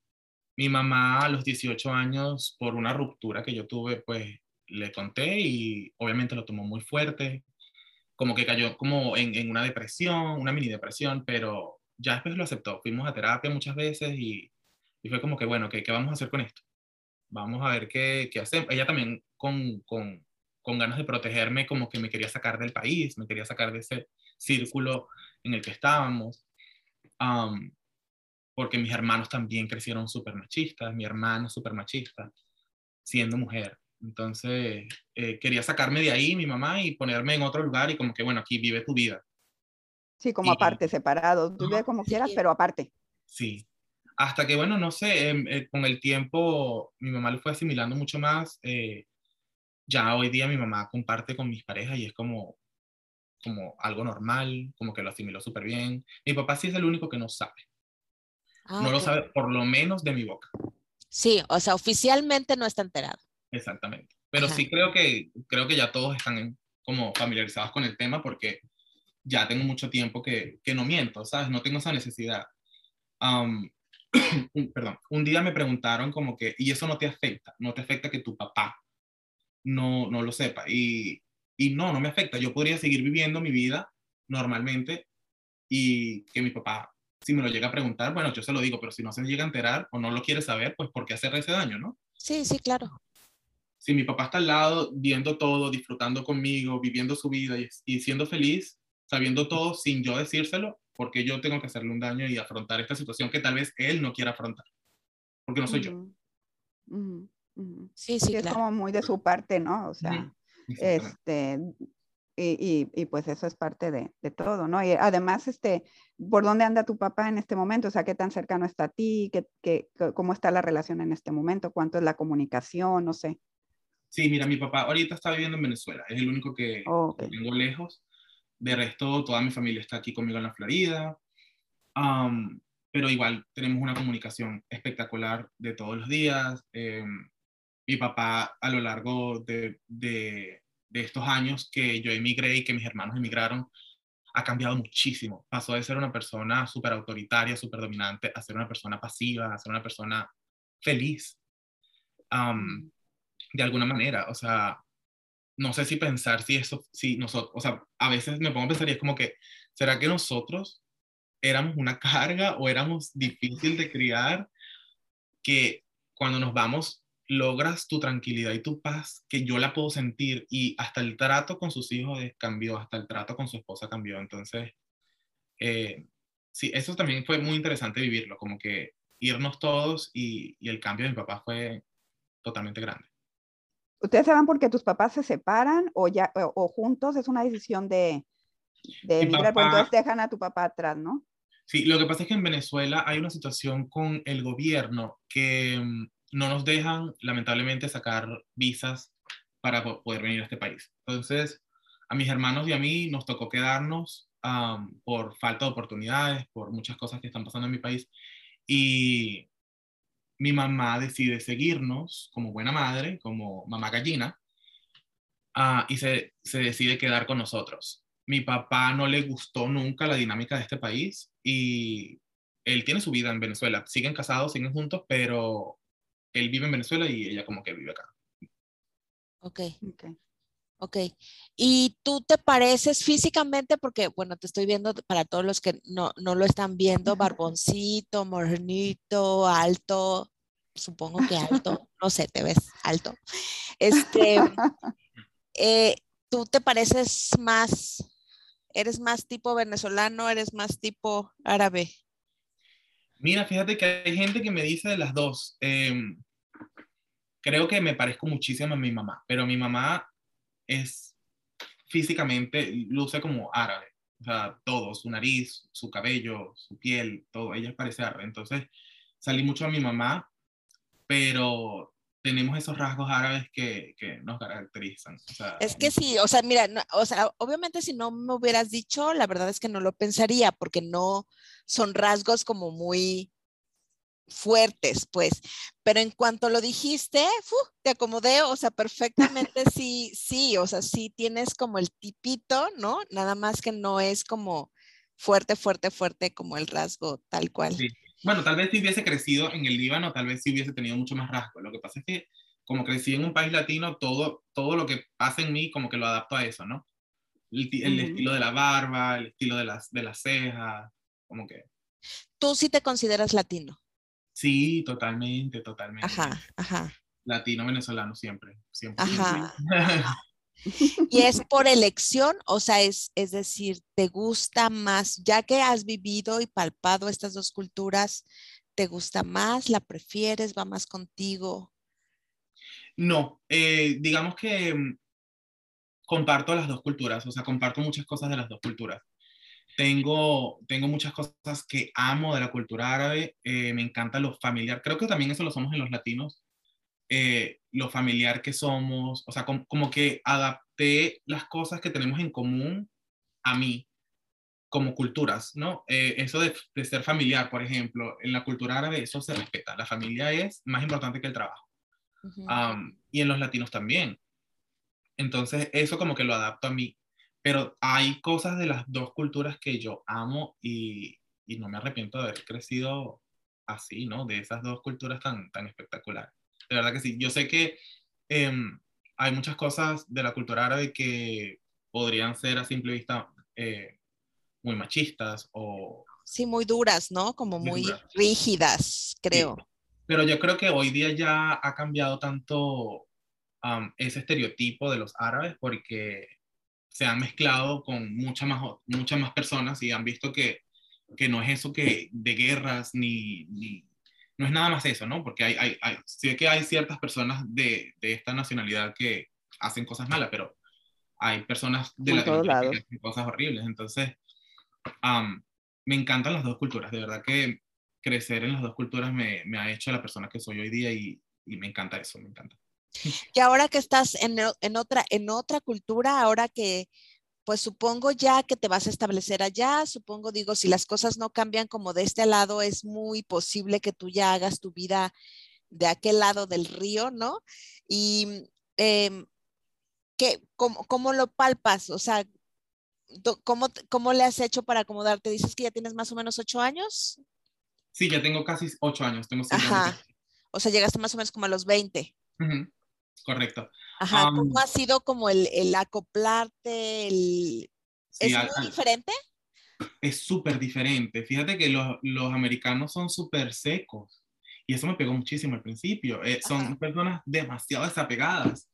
mi mamá a los 18 años, por una ruptura que yo tuve, pues le conté y obviamente lo tomó muy fuerte, como que cayó como en, en una depresión, una mini depresión, pero ya después lo aceptó. Fuimos a terapia muchas veces y y fue como que, bueno, ¿qué, qué vamos a hacer con esto? Vamos a ver qué, qué hacemos. Ella también con, con, con ganas de protegerme, como que me quería sacar del país, me quería sacar de ese círculo en el que estábamos. porque mis hermanos también crecieron súper machistas, mi hermana súper machista, siendo mujer. Entonces, eh, quería sacarme de ahí, mi mamá, y ponerme en otro lugar y como que, bueno, aquí vive tu vida. Sí, como aparte, separado. Tú vive como quieras, pero aparte. Sí, hasta que, bueno, no sé, em, eh, con el tiempo mi mamá lo fue asimilando mucho más. Eh, ya hoy día mi mamá comparte con mis parejas y es como, como algo normal, como que lo asimiló súper bien. Mi papá sí es el único que no sabe. Ah, no lo sabe, por lo menos de mi boca. Sí, o sea, oficialmente no está enterado. Exactamente. Pero sí creo que, creo que ya todos están como familiarizados con el tema porque ya tengo mucho tiempo que, que no miento, ¿sabes? No tengo esa necesidad. perdón, un día me preguntaron como que, ¿y eso no te afecta? ¿No te afecta que tu papá no, no lo sepa? Y, y no, no me afecta. Yo podría seguir viviendo mi vida normalmente y que mi papá, si me lo llega a preguntar, bueno, yo se lo digo, pero si no se llega a enterar o no lo quiere saber, pues ¿por qué hacerle ese daño, no? Sí, sí, claro. si mi papá está al lado, viendo todo, disfrutando conmigo, viviendo su vida y, siendo feliz, sabiendo todo sin yo decírselo, porque yo tengo que hacerle un daño y afrontar esta situación que tal vez él no quiera afrontar, porque no soy yo. Sí, sí, Es como muy de su parte, ¿no? O sea, este, y, y, pues eso es parte de, de, todo, ¿no? Y además, este, ¿por dónde anda tu papá en este momento? O sea, ¿qué tan cercano está a ti? ¿Qué, qué, ¿Cómo está la relación en este momento? ¿Cuánto es la comunicación? No sé. Sí, mira, mi papá ahorita está viviendo en Venezuela, es el único que, tengo lejos. De resto, toda mi familia está aquí conmigo en la Florida. pero igual tenemos una comunicación espectacular de todos los días. Em, mi papá a lo largo de, de, estos años que yo emigré y que mis hermanos emigraron, ha cambiado muchísimo. Pasó de ser una persona súper autoritaria, súper dominante, a ser una persona pasiva, a ser una persona feliz. De alguna manera, o sea, no sé si pensar si eso, si nosotros, o sea, a veces me pongo a pensar y es como que, ¿será que nosotros éramos una carga o éramos difícil de criar? Que cuando nos vamos logras tu tranquilidad y tu paz que yo la puedo sentir y hasta el trato con sus hijos cambió, hasta el trato con su esposa cambió. Entonces, eh, sí, eso también fue muy interesante vivirlo, como que irnos todos y, y, el cambio de mi papá fue totalmente grande. ¿Ustedes saben por qué tus papás se separan o, ya, o, juntos? Es una decisión de, de emigrar, pues entonces dejan a tu papá atrás, ¿no? Sí, lo que pasa es que en Venezuela hay una situación con el gobierno que mm, no nos dejan, lamentablemente, sacar visas para poder venir a este país. Entonces, a mis hermanos y a mí nos tocó quedarnos por falta de oportunidades, por muchas cosas que están pasando en mi país. Y mi mamá decide seguirnos como buena madre, como mamá gallina, uh, y se, se decide quedar con nosotros. Mi papá no le gustó nunca la dinámica de este país y él tiene su vida en Venezuela. Siguen casados, siguen juntos, pero él vive en Venezuela y ella como que vive acá. Ok. okay. Ok. ¿Y tú te pareces físicamente? Porque, bueno, te estoy viendo para todos los que no, no lo están viendo, barboncito, morenito, alto, supongo que alto, no sé, te ves alto. Este, eh, ¿tú te pareces más, eres más tipo venezolano, eres más tipo árabe? Mira, fíjate que hay gente que me dice de las dos. Em, creo que me parezco muchísimo a mi mamá, pero mi mamá es físicamente, luce como árabe. O sea, todo, su nariz, su cabello, su piel, todo, ella parece árabe. Entonces, salí mucho a mi mamá, pero tenemos esos rasgos árabes que, que nos caracterizan. es que sí, o sea, mira, o sea, obviamente si no me hubieras dicho, la verdad es que no lo pensaría, porque no son rasgos como muy fuertes, pues. Pero en cuanto lo dijiste, te acomodé, o sea, perfectamente sí, sí, o sea, sí tienes como el tipito, ¿no? Nada más que no es como fuerte, fuerte, fuerte como el rasgo tal cual. Bueno, tal vez si hubiese crecido en el Líbano, tal vez si hubiese tenido mucho más rasgo. Lo que pasa es que como crecí en un país latino, todo, todo lo que pasa en mí como que lo adapto a eso, ¿no? El, estilo de la barba, el estilo de las, de las cejas, como que... ¿Tú sí te consideras latino? Sí, totalmente, totalmente. Ajá, ajá. Latino venezolano siempre, siempre. Ajá. y es por elección, o sea, es, es decir, ¿te gusta más, ya que has vivido y palpado estas dos culturas, ¿te gusta más, la prefieres, va más contigo? No, eh, digamos que mm, comparto las dos culturas, o sea, comparto muchas cosas de las dos culturas. Tengo, tengo muchas cosas que amo de la cultura árabe, eh, me encanta lo familiar, creo que también eso lo somos en los latinos, eh, lo familiar que somos, o sea, como, que adapté las cosas que tenemos en común a mí como culturas, ¿no? Eh, eso de, de, ser familiar, por ejemplo, en la cultura árabe eso se respeta, la familia es más importante que el trabajo. y en los latinos también. Entonces, eso como que lo adapto a mí pero hay cosas de las dos culturas que yo amo y, y no me arrepiento de haber crecido así, ¿no? De esas dos culturas tan, tan espectaculares. De verdad que sí. Yo sé que em, hay muchas cosas de la cultura árabe que podrían ser a simple vista eh, muy machistas o... Sí, muy duras, ¿no? Como muy, rígidas, creo. Pero yo creo que hoy día ya ha cambiado tanto um, ese estereotipo de los árabes porque se han mezclado con muchas más, muchas más personas y han visto que, que no es eso que de guerras ni, ni, no es nada más eso, ¿no? Porque hay, hay, hay sí que hay ciertas personas de, de, esta nacionalidad que hacen cosas malas, pero hay personas de la que hacen cosas horribles. Entonces, um, me encantan las dos culturas, de verdad que crecer en las dos culturas me, me ha hecho la persona que soy hoy día y, y me encanta eso, me encanta. Y ahora que estás en, en, otra, en otra cultura, ahora que, pues supongo ya que te vas a establecer allá, supongo, digo, si las cosas no cambian como de este lado, es muy posible que tú ya hagas tu vida de aquel lado del río, ¿no? Y eh, ¿qué, cómo, cómo, lo palpas? O sea, ¿cómo, ¿cómo le has hecho para acomodarte? Dices que ya tienes más o menos ocho años. Sí, ya tengo casi ocho años. Tengo Ajá. O sea, llegaste más o menos como a los 20. Correcto. Ajá, ¿cómo ha sido como el, el acoplarte? El... ¿Es muy diferente? Es súper diferente. Fíjate que los, los americanos son súper secos y eso me pegó muchísimo al principio. Eh, son personas demasiado desapegadas.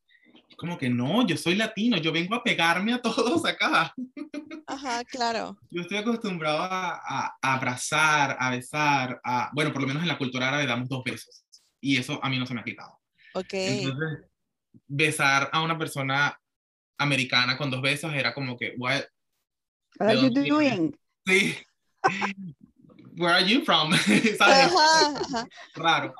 Como que no, yo soy latino, yo vengo a pegarme a todos acá. Ajá, claro. Yo estoy acostumbrado a, a, a abrazar, a besar, a, bueno, por lo menos en la cultura árabe damos dos besos y eso a mí no se me ha quitado. Ok. Entonces, besar a una persona americana con dos besos era como que, what, what are you doing? Sí. Where are you from? ¿Sabes? Raro.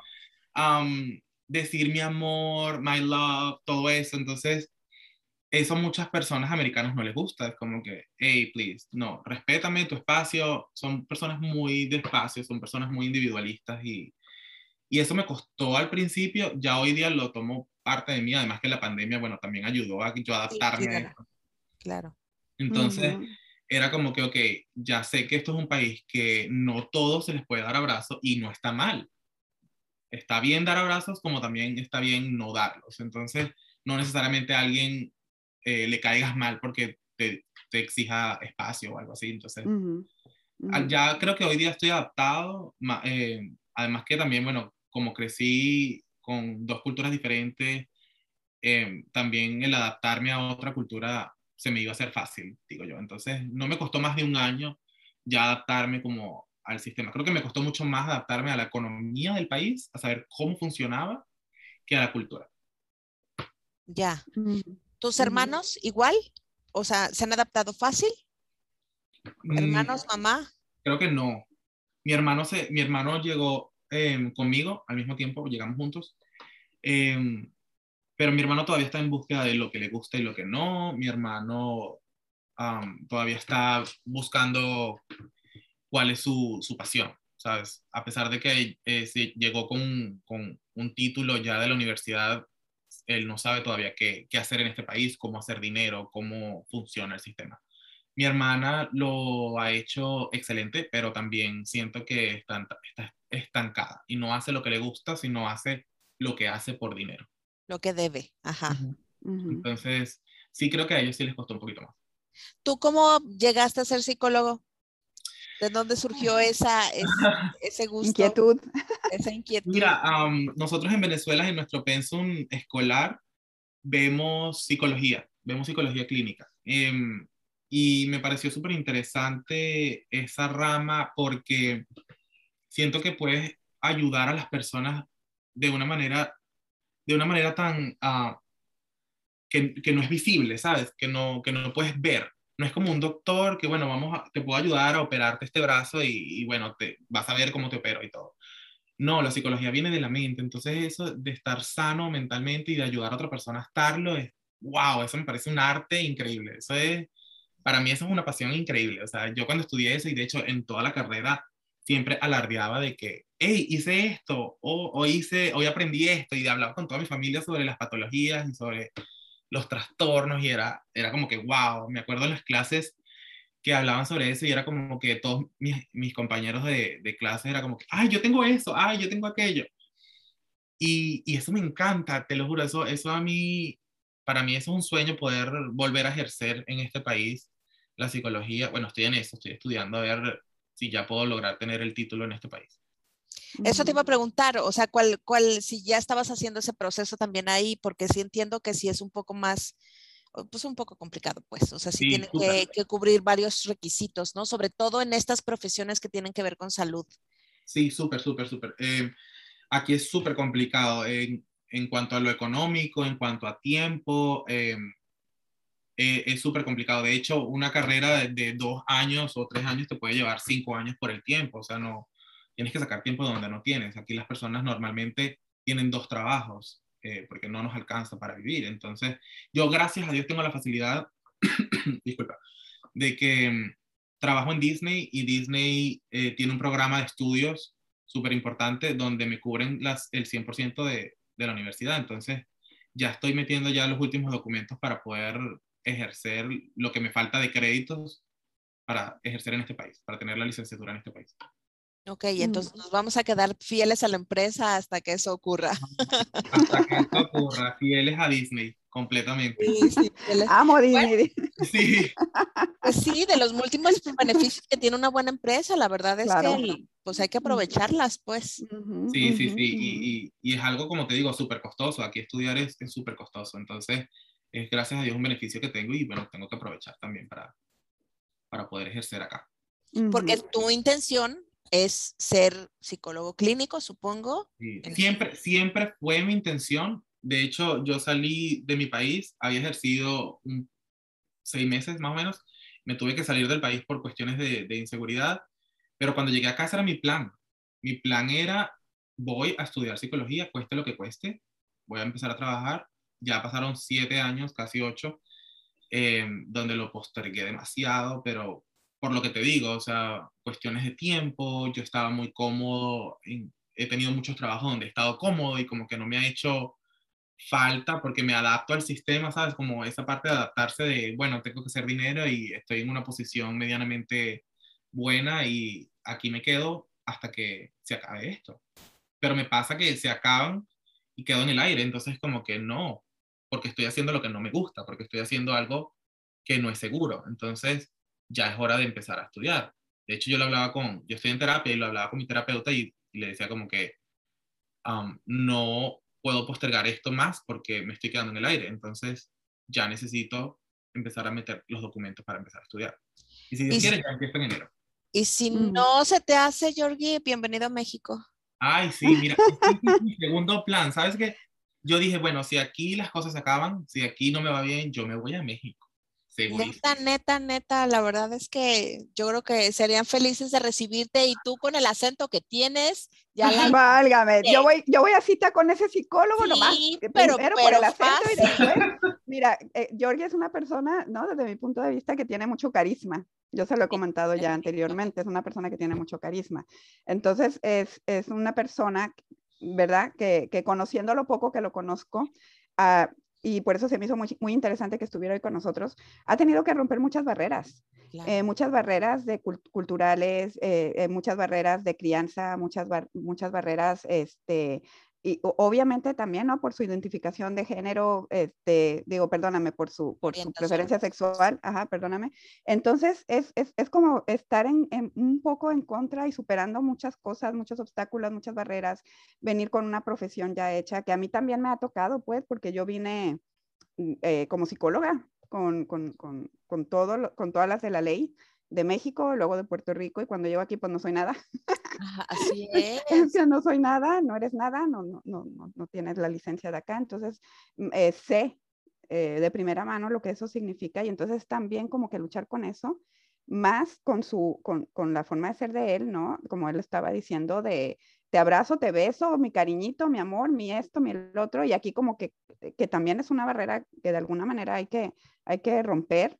Um, decir mi amor, my love, todo eso. Entonces, eso a muchas personas americanas no les gusta. Es como que, hey, please, no, respétame tu espacio. Son personas muy despacio, son personas muy individualistas y, y eso me costó al principio. Ya hoy día lo tomo parte de mí, además que la pandemia, bueno, también ayudó a yo adaptarme sí, claro. a esto. Claro. Entonces, uh -huh. era como que, ok, ya sé que esto es un país que no todos se les puede dar abrazos y no está mal. Está bien dar abrazos como también está bien no darlos. Entonces, no necesariamente a alguien eh, le caigas mal porque te, te, exija espacio o algo así. Entonces, uh -huh. Uh -huh. ya creo que hoy día estoy adaptado. Eh, además que también, bueno, como crecí con dos culturas diferentes, eh, también el adaptarme a otra cultura se me iba a hacer fácil, digo yo. Entonces, no me costó más de un año ya adaptarme como al sistema. Creo que me costó mucho más adaptarme a la economía del país, a saber cómo funcionaba, que a la cultura. Ya. ¿Tus hermanos igual? O sea, ¿se han adaptado fácil? ¿Hermanos, mamá? Creo que no. Mi hermano, se, mi hermano llegó eh, conmigo al mismo tiempo, llegamos juntos. Eh, pero mi hermano todavía está en búsqueda de lo que le gusta y lo que no. Mi hermano um, todavía está buscando cuál es su, su, pasión, ¿sabes? A pesar de que eh, se llegó con, con, un título ya de la universidad, él no sabe todavía qué, qué hacer en este país, cómo hacer dinero, cómo funciona el sistema. Mi hermana lo ha hecho excelente, pero también siento que está, está estancada y no hace lo que le gusta, sino hace lo que hace por dinero. Lo que debe, ajá. Uh -huh. Entonces, sí creo que a ellos sí les costó un poquito más. ¿Tú cómo llegaste a ser psicólogo? ¿De dónde surgió esa, ese, ese gusto? Inquietud. Esa inquietud. Mira, um, nosotros en Venezuela, en nuestro pensum escolar, vemos psicología, vemos psicología clínica. Um, y me pareció súper interesante esa rama porque siento que puedes ayudar a las personas de una manera, de una manera tan, uh, que, que, no es visible, ¿sabes? Que no, que no puedes ver. No es como un doctor que, bueno, vamos a, te puedo ayudar a operarte este brazo y, y, bueno, te, vas a ver cómo te opero y todo. No, la psicología viene de la mente, entonces eso de estar sano mentalmente y de ayudar a otra persona a estarlo es, wow, eso me parece un arte increíble. Eso es, para mí eso es una pasión increíble. O sea, yo cuando estudié eso y de hecho en toda la carrera siempre alardeaba de que, hey, hice esto, o, o hice, hoy aprendí esto, y hablaba con toda mi familia sobre las patologías y sobre los trastornos, y era, era como que, wow, me acuerdo en las clases que hablaban sobre eso, y era como que todos mis, mis compañeros de, de clase era como que, ay, yo tengo eso, ay, yo tengo aquello. Y, y, eso me encanta, te lo juro, eso, eso a mí, para mí eso es un sueño poder volver a ejercer en este país la psicología. Bueno, estoy en eso, estoy estudiando a ver si ya puedo lograr tener el título en este país. Eso te iba a preguntar, o sea, ¿cuál, cuál, si ya estabas haciendo ese proceso también ahí, porque sí entiendo que sí es un poco más, pues un poco complicado, pues, o sea, sí, tiene que, cubrir varios requisitos, ¿no? Sobre todo en estas profesiones que tienen que ver con salud. Sí, súper, súper, súper. Eh, aquí es súper complicado en, en, cuanto a lo económico, en cuanto a tiempo, eh, eh, es súper complicado. De hecho, una carrera de, dos años o tres años te puede llevar cinco años por el tiempo, o sea, no, tienes que sacar tiempo donde no tienes. Aquí las personas normalmente tienen dos trabajos eh, porque no nos alcanza para vivir. Entonces, yo gracias a Dios tengo la facilidad, disculpa, de que mm, trabajo en Disney y Disney eh, tiene un programa de estudios súper importante donde me cubren las, el 100% de, de la universidad. Entonces, ya estoy metiendo ya los últimos documentos para poder ejercer lo que me falta de créditos para ejercer en este país, para tener la licenciatura en este país. Ok, entonces nos vamos a quedar fieles a la empresa hasta que eso ocurra. Hasta que eso ocurra, fieles a Disney, completamente. Sí, sí, Amo Disney. sí. Pues sí, de los múltiples beneficios que tiene una buena empresa, la verdad es que pues hay que aprovecharlas, pues. Sí, sí, sí, y, y, es algo, como te digo, súper costoso. Aquí estudiar es súper costoso, entonces es gracias a Dios un beneficio que tengo y bueno, tengo que aprovechar también para, para poder ejercer acá. Porque tu intención es ser psicólogo clínico, supongo. Siempre, siempre fue mi intención. De hecho, yo salí de mi país, había ejercido seis meses más o menos. Me tuve que salir del país por cuestiones de, de inseguridad, pero cuando llegué a casa era mi plan. Mi plan era, voy a estudiar psicología, cueste lo que cueste, voy a empezar a trabajar. Ya pasaron siete años, casi ocho, eh, donde lo postergué demasiado, pero por lo que te digo, o sea, cuestiones de tiempo, yo estaba muy cómodo, he tenido muchos trabajos donde he estado cómodo y como que no me ha hecho falta porque me adapto al sistema, ¿sabes? Como esa parte de adaptarse de, bueno, tengo que hacer dinero y estoy en una posición medianamente buena y aquí me quedo hasta que se acabe esto. Pero me pasa que se acaban y quedo en el aire, entonces como que no, porque estoy haciendo lo que no me gusta, porque estoy haciendo algo que no es seguro. Entonces, ya es hora de empezar a estudiar. De hecho, yo lo hablaba con, yo estoy en terapia y lo hablaba con mi terapeuta y, le decía como que um, no puedo postergar esto más porque me estoy quedando en el aire. Entonces, ya necesito empezar a meter los documentos para empezar a estudiar. Y si Dios quiere, ya empiezo en enero. Y si no se te hace, Georgie, bienvenido a México. Ay, sí, mira, este es mi segundo plan. ¿Sabes qué? Yo dije, bueno, si aquí las cosas acaban, si aquí no me va bien, yo me voy a México. Neta, neta, neta, la verdad es que yo creo que serían felices de recibirte y tú con el acento que tienes, ya la... Válgame, yo voy, yo voy a cita con ese psicólogo nomás, pero, pero por el acento y después, mira, eh, es una persona, ¿no? Desde mi punto de vista que tiene mucho carisma, yo se lo he comentado ya anteriormente, es una persona que tiene mucho carisma, entonces es, es una persona, ¿verdad? Que, que conociendo lo poco que lo conozco, uh, y por eso se me hizo muy, muy interesante que estuviera hoy con nosotros, ha tenido que romper muchas barreras, eh, muchas barreras de culturales, eh, eh, muchas barreras de crianza, muchas, muchas barreras este, y obviamente también, ¿no? Por su identificación de género, este, digo, perdóname, por su, por su preferencia sexual, ajá, perdóname. Entonces, es, es, es como estar en, en, un poco en contra y superando muchas cosas, muchos obstáculos, muchas barreras, venir con una profesión ya hecha, que a mí también me ha tocado, pues, porque yo vine mm, eh, como psicóloga, con, con, con, con, todo, con todas las de la ley, de México, luego de Puerto Rico y cuando llego aquí pues no soy nada. así es. no soy nada, no eres nada, no, no, no, no tienes la licencia de acá, entonces mm, eh, sé eh, de primera mano lo que eso significa y entonces también como que luchar con eso, más con, su, con, con la forma de ser de él, ¿no? Como él estaba diciendo de te abrazo, te beso, mi cariñito, mi amor, mi esto, mi el otro, y aquí como que, que también es una barrera que de alguna manera hay que, hay que romper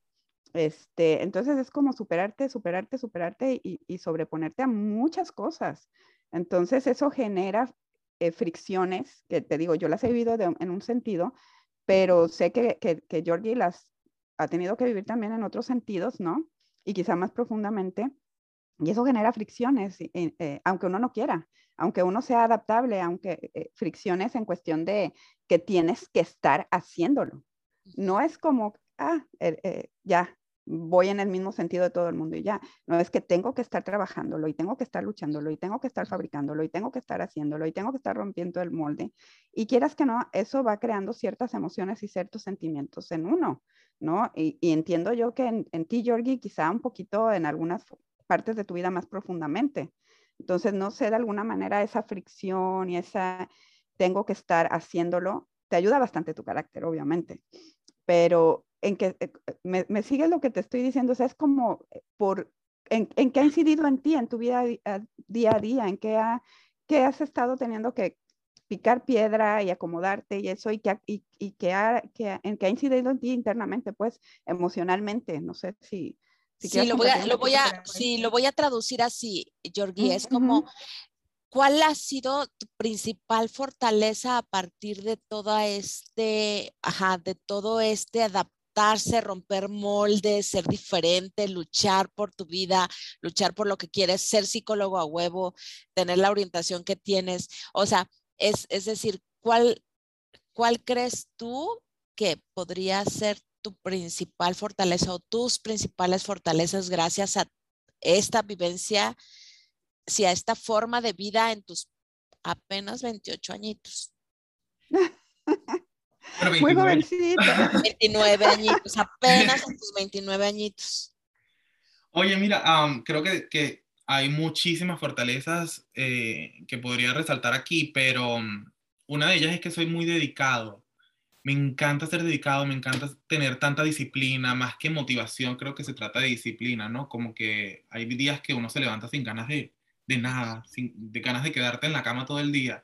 este, entonces es como superarte, superarte, superarte y, sobreponerte a muchas cosas. Entonces eso genera eh, fricciones, que te digo, yo las he vivido en un sentido, pero sé que, que, Georgie las ha tenido que vivir también en otros sentidos, ¿no? Y quizá más profundamente. Y eso genera fricciones, eh, aunque uno no quiera, aunque uno sea adaptable, aunque eh, fricciones en cuestión de que tienes que estar haciéndolo. No es como, ah, ya, voy en el mismo sentido de todo el mundo y ya. No es que tengo que estar trabajándolo y tengo que estar luchándolo y tengo que estar fabricándolo y tengo que estar haciéndolo y tengo que estar rompiendo el molde. Y quieras que no, eso va creando ciertas emociones y ciertos sentimientos en uno, ¿no? Y, entiendo yo que en, en ti, Georgie, quizá un poquito en algunas partes de tu vida más profundamente. Entonces, no sé, de alguna manera esa fricción y esa tengo que estar haciéndolo, te ayuda bastante tu carácter, obviamente. Pero en que eh, me, me sigue lo que te estoy diciendo, o sea, es como eh, por, en, en qué ha incidido en ti, en tu vida día a día, en qué, ha, qué has estado teniendo que picar piedra y acomodarte y eso, y, que, y, y que, ha, que, en qué ha incidido en ti internamente, pues emocionalmente, no sé si... si sí, lo voy, a, lo, voy a, sí, lo voy a traducir así, Georgie, es como... ¿Cuál ha sido tu principal fortaleza a partir de todo este, ajá, de todo este adaptación romper moldes, ser diferente, luchar por tu vida, luchar por lo que quieres, ser psicólogo a huevo, tener la orientación que tienes. O sea, es, es decir, ¿cuál, ¿cuál crees tú que podría ser tu principal fortaleza o tus principales fortalezas gracias a esta vivencia, si a esta forma de vida en tus apenas 28 añitos? Muy jovencito. 29 añitos, apenas en tus 29 añitos. Oye, mira, creo que, que, hay muchísimas fortalezas eh, que podría resaltar aquí, pero una de ellas es que soy muy dedicado. Me encanta ser dedicado, me encanta tener tanta disciplina, más que motivación, creo que se trata de disciplina, ¿no? Como que hay días que uno se levanta sin ganas de, de nada, sin, de ganas de quedarte en la cama todo el día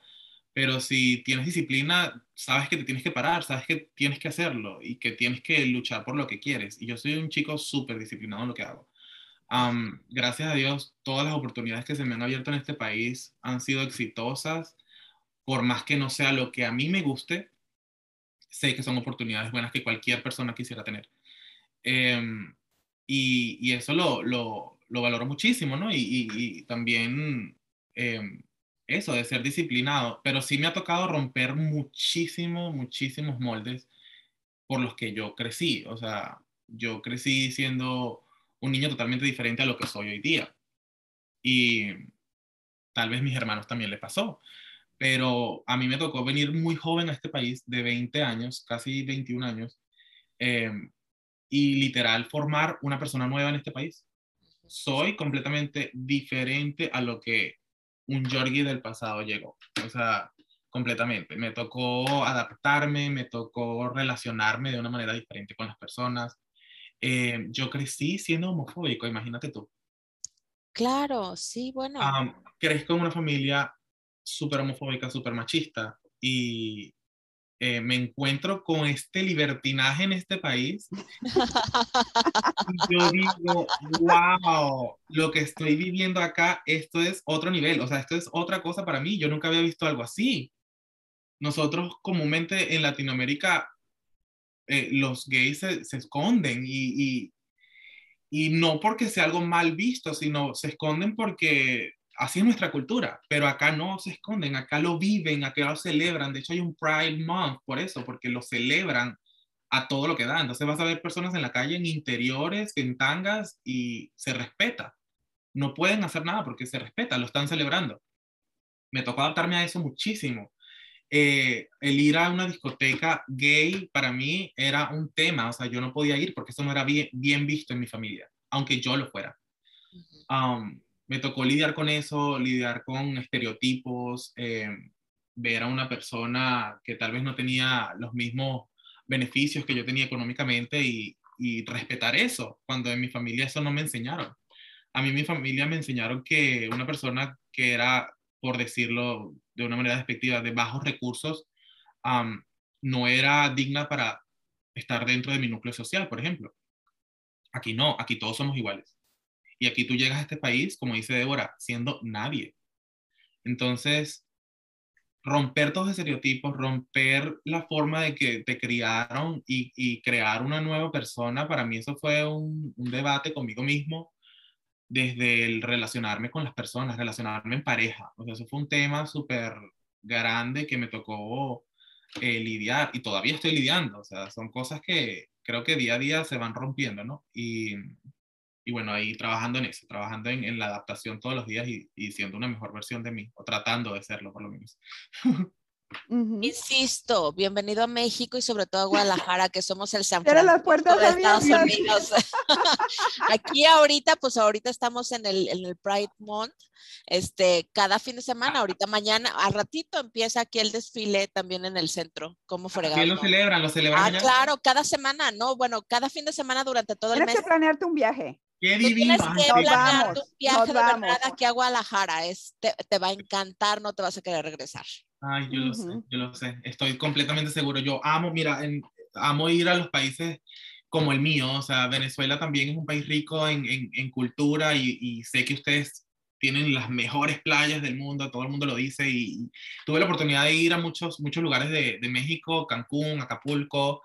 pero si tienes disciplina, sabes que te tienes que parar, sabes que tienes que hacerlo y que tienes que luchar por lo que quieres. Y yo soy un chico súper disciplinado en lo que hago. gracias a Dios, todas las oportunidades que se me han abierto en este país han sido exitosas, por más que no sea lo que a mí me guste, sé que son oportunidades buenas que cualquier persona quisiera tener. Em, y, y, eso lo, lo, lo, valoro muchísimo, ¿no? Y, y también em, eso, de ser disciplinado, pero sí me ha tocado romper muchísimo, muchísimos moldes por los que yo crecí. O sea, yo crecí siendo un niño totalmente diferente a lo que soy hoy día. Y tal vez mis hermanos también les pasó. Pero a mí me tocó venir muy joven a este país, de 20 años, casi 21 años, em, y literal formar una persona nueva en este país. Soy completamente diferente a lo que un Yorgi del pasado llegó. O sea, completamente. Me tocó adaptarme, me tocó relacionarme de una manera diferente con las personas. Eh, yo crecí siendo homofóbico, imagínate tú. Claro, sí, bueno. crezco en una familia súper homofóbica, súper machista y eh, me encuentro con este libertinaje en este país. y yo digo, wow, lo que estoy viviendo acá, esto es otro nivel, o sea, esto es otra cosa para mí. Yo nunca había visto algo así. Nosotros comúnmente en Latinoamérica, eh, los gays se, se esconden y, y, y no porque sea algo mal visto, sino se esconden porque así es nuestra cultura, pero acá no se esconden, acá lo viven, acá lo celebran. De hecho, hay un Pride Month por eso, porque lo celebran a todo lo que da. Entonces vas a ver personas en la calle en interiores, en tangas y se respeta. No pueden hacer nada porque se respeta, lo están celebrando. Me tocó adaptarme a eso muchísimo. Eh, el ir a una discoteca gay para mí era un tema, o sea, yo no podía ir porque eso no era bien, bien visto en mi familia, aunque yo lo fuera me tocó lidiar con eso, lidiar con estereotipos, eh, ver a una persona que tal vez no tenía los mismos beneficios que yo tenía económicamente y, y respetar eso, cuando en mi familia eso no me enseñaron. A mí mi familia me enseñaron que una persona que era, por decirlo de una manera despectiva, de bajos recursos, no era digna para estar dentro de mi núcleo social, por ejemplo. Aquí no, aquí todos somos iguales. Y aquí tú llegas a este país, como dice Débora, siendo nadie. Entonces, romper todos los estereotipos, romper la forma de que te criaron y, crear una nueva persona, para mí eso fue un, debate conmigo mismo desde el relacionarme con las personas, relacionarme en pareja. O sea, eso fue un tema súper grande que me tocó eh, lidiar y todavía estoy lidiando. O sea, son cosas que, creo que día a día se van rompiendo, ¿no? Y, y bueno, ahí trabajando en eso, trabajando en, en la adaptación todos los días y, y, siendo una mejor versión de mí, o tratando de serlo por lo menos. Insisto, bienvenido a México y sobre todo a Guadalajara, que somos el San Francisco las puertas de Estados Unidos. aquí ahorita, pues ahorita estamos en el, en el, Pride Month, este, cada fin de semana, ahorita mañana, a ratito empieza aquí el desfile también en el centro, como fregado. ¿Qué lo celebran? ¿Lo celebran? Ah, claro, cada semana, no, bueno, cada fin de semana durante todo el mes. Tienes que planearte un viaje. Qué divino. Tienes que planear un viaje de verdad aquí a Guadalajara, es, te, te va a encantar, no te vas a querer regresar. Ay, yo lo sé, yo lo sé. Estoy completamente seguro. Yo amo, mira, en, amo ir a los países como el mío. O sea, Venezuela también es un país rico en, en, en cultura y, y, sé que ustedes tienen las mejores playas del mundo, todo el mundo lo dice. Y, y tuve la oportunidad de ir a muchos, muchos lugares de, de México, Cancún, Acapulco,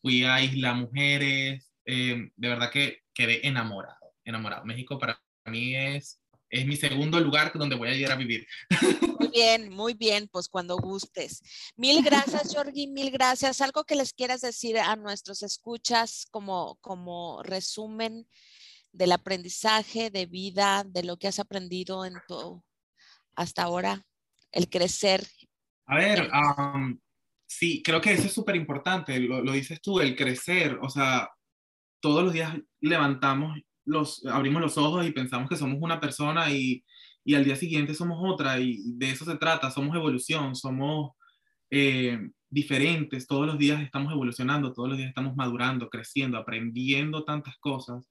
fui a Isla Mujeres. Eh, de verdad que quedé enamorado, enamorado. México para mí es es mi segundo lugar donde voy a ir a vivir. Muy bien, muy bien, pues cuando gustes. Mil gracias, Jorgi, mil gracias. Algo que les quieras decir a nuestros escuchas como, como resumen del aprendizaje de vida, de lo que has aprendido en tu, hasta ahora, el crecer. A ver, um, sí, creo que eso es súper importante, lo, lo dices tú, el crecer, o sea, todos los días levantamos los, abrimos los ojos y pensamos que somos una persona y, y al día siguiente somos otra y de eso se trata, somos evolución, somos eh, diferentes, todos los días estamos evolucionando, todos los días estamos madurando, creciendo, aprendiendo tantas cosas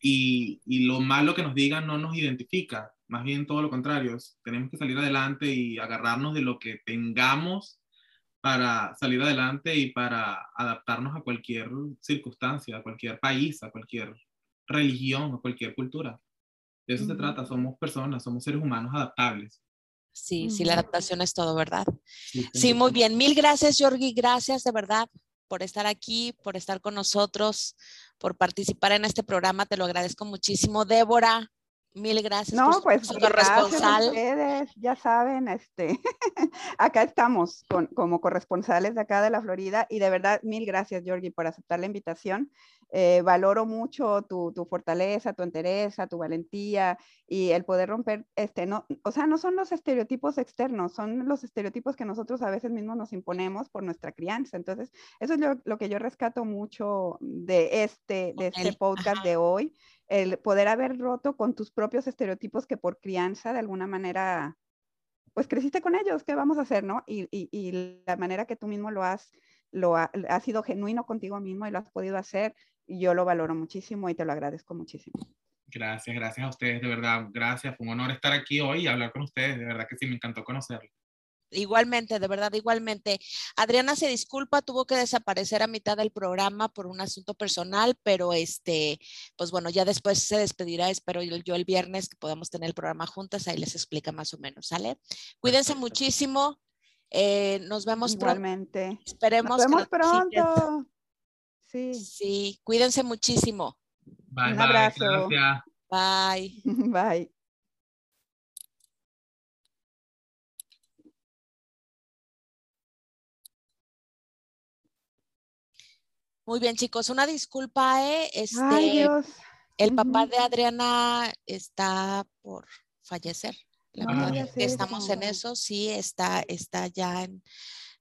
y, y lo malo que nos digan no nos identifica, más bien todo lo contrario, tenemos que salir adelante y agarrarnos de lo que tengamos para salir adelante y para adaptarnos a cualquier circunstancia, a cualquier país, a cualquier religión o cualquier cultura. De eso se trata, somos personas, somos seres humanos adaptables. Sí, sí, la adaptación es todo, ¿verdad? Sí, sí, muy bien. Mil gracias, Jorgi. Gracias de verdad por estar aquí, por estar con nosotros, por participar en este programa. Te lo agradezco muchísimo. Débora, Mil gracias. No, pues corresponsal. ustedes, ya saben, este, acá estamos con, como corresponsales de acá de la Florida y de verdad, mil gracias, Georgie, por aceptar la invitación. Eh, valoro mucho tu, tu, fortaleza, tu entereza, tu valentía y el poder romper, este, no, o sea, no son los estereotipos externos, son los estereotipos que nosotros a veces mismos nos imponemos por nuestra crianza. Entonces, eso es lo, lo que yo rescato mucho de este, de este podcast de hoy el poder haber roto con tus propios estereotipos que por crianza de alguna manera, pues creciste con ellos, ¿qué vamos a hacer, no? Y, y, y la manera que tú mismo lo has, lo ha, has sido genuino contigo mismo y lo has podido hacer, yo lo valoro muchísimo y te lo agradezco muchísimo. Gracias, gracias a ustedes, de verdad, gracias. Fue un honor estar aquí hoy y hablar con ustedes, de verdad que sí, me encantó conocerlos. Igualmente, de verdad, igualmente. Adriana se disculpa, tuvo que desaparecer a mitad del programa por un asunto personal, pero este, pues bueno, ya después se despedirá, espero yo el viernes que podamos tener el programa juntas, ahí les explica más o menos, ¿sale? Cuídense muchísimo, eh, nos vemos igualmente. Esperemos. Nos vemos pronto. Sí. Sí, cuídense muchísimo. Bye, un abrazo. Bye. Bye. Muy bien, chicos, una disculpa, ¿eh? Este, Ay, Dios. El papá de Adriana está por fallecer. La Ah, verdad es que estamos en eso, sí, está, está ya en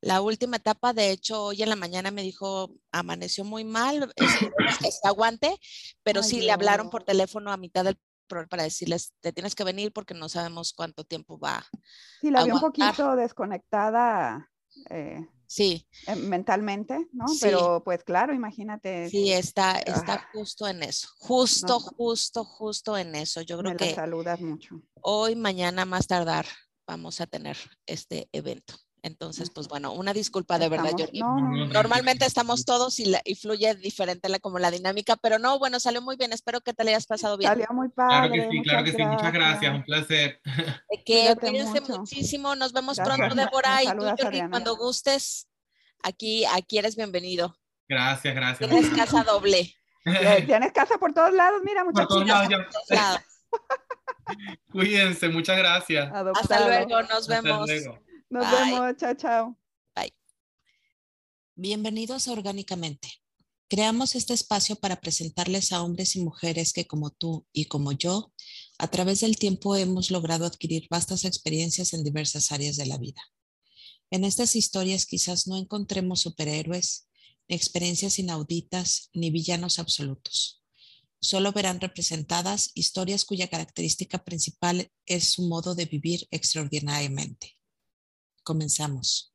la última etapa. De hecho, hoy en la mañana me dijo, amaneció muy mal, esperemos que se aguante, pero Ay, sí le hablaron por teléfono a mitad del programa para decirles, te tienes que venir porque no sabemos cuánto tiempo va. Sí, la vi un poquito desconectada eh, Sí, eh, mentalmente, ¿no? Sí. Pero pues claro, imagínate, sí, está, está Ah. justo en eso, justo, No. justo, justo en eso. Yo creo que saludas mucho. hoy, mañana, más tardar, vamos a tener este evento. Entonces, pues bueno, una disculpa de verdad, Estamos- no, no, Normalmente estamos todos y, la- y fluye diferente la, como la dinámica, pero no, bueno, salió muy bien. Espero que te la hayas pasado bien. Salió muy Claro padre. que sí, claro que sí, muchas gracias, un placer. De que cuídense muchísimo. Nos vemos Gracias. pronto, Débora. Y tú, Jordi, cuando gustes, aquí, aquí eres bienvenido. Gracias, gracias. Tienes casa doble. Ya Tienes casa por todos lados, mira, Por muchachos. todos lados, ya. Por todos lados. Cuídense, muchas gracias. Hasta luego, nos Hasta vemos. luego. Nos Bye. vemos, chao, chao. Bienvenidos a Orgánicamente. Creamos este espacio para presentarles a hombres y mujeres que como tú y como yo, a través del tiempo hemos logrado adquirir vastas experiencias en diversas áreas de la vida. En estas historias quizás no encontremos superhéroes, ni experiencias inauditas, ni villanos absolutos. Solo verán representadas historias cuya característica principal es su modo de vivir extraordinariamente. Comenzamos.